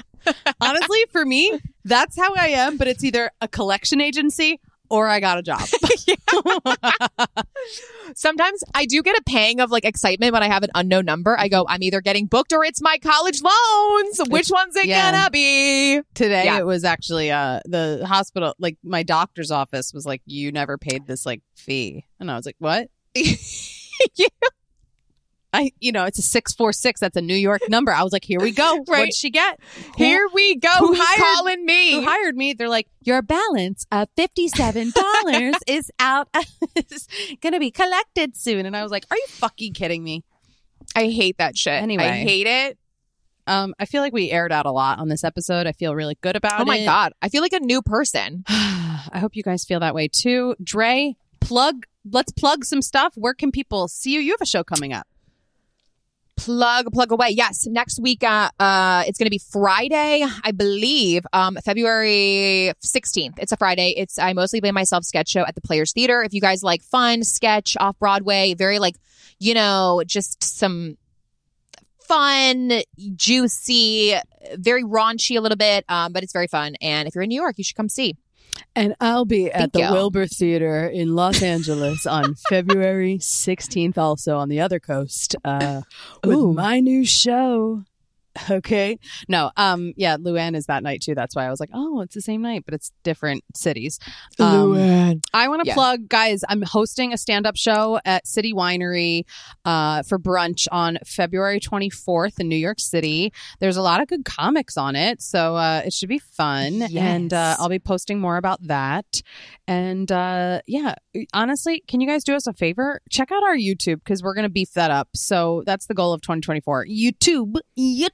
Honestly, for me, that's how I am, but it's either a collection agency or I got a job. Sometimes I do get a pang of like excitement when I have an unknown number. I go, I'm either getting booked or it's my college loans. Which one's it Yeah. gonna be? Today Yeah. it was actually uh the hospital like my doctor's office was like you never paid this like fee. And I was like, "What?" I you know, it's a 646. That's a New York number. I was like, "Here we go. Right. What'd she get?" Here we go. who Who's hired- calling me? who hired me, they're like, your balance of $57 is out, is going to be collected soon. And I was like, are you fucking kidding me? I hate that shit. Anyway. I hate it. Um, I feel like we aired out a lot on this episode. I feel really good about it. Oh my it. god. I feel like a new person. I hope you guys feel that way too. Dre, plug, let's plug some stuff. Where can people see you? You have a show coming up. Plug plug away. Yes next week uh uh it's gonna be friday i believe um february 16th it's a friday. It's i mostly play myself sketch show at the players theater. If you guys like fun sketch off broadway very like you know just some fun juicy very raunchy a little bit um but it's very fun. And if you're in new york you should come see And I'll be at the Wilbur Theater in Los Angeles on February 16th, also on the other coast, uh, with Ooh. my new show. Okay. No, um, yeah, Luann is that night too. That's why I was like, oh, it's the same night, but it's different cities. Um, I want to Yeah. plug, guys. I'm hosting a stand-up show at City Winery uh, for brunch on February 24th in New York City. There's a lot of good comics on it, so uh, it should be fun. And uh, I'll be posting more about that. And uh, yeah, honestly, can you guys do us a favor? Check out our YouTube because we're gonna beef that up. So that's the goal of 2024. YouTube, YouTube,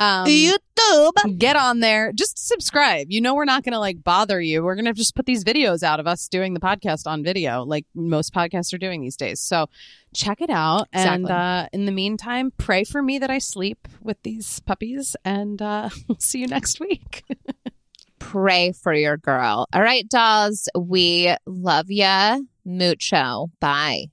um, youtube. get on there. Just subscribe. You know we're not gonna like bother you. We're gonna just put these videos out of us doing the podcast on video like most podcasts are doing these days. So check it out. And uh in the meantime pray for me that i sleep with these puppies and uh we'll see you next week. Pray for your girl. All right dolls. We love ya. Mucho bye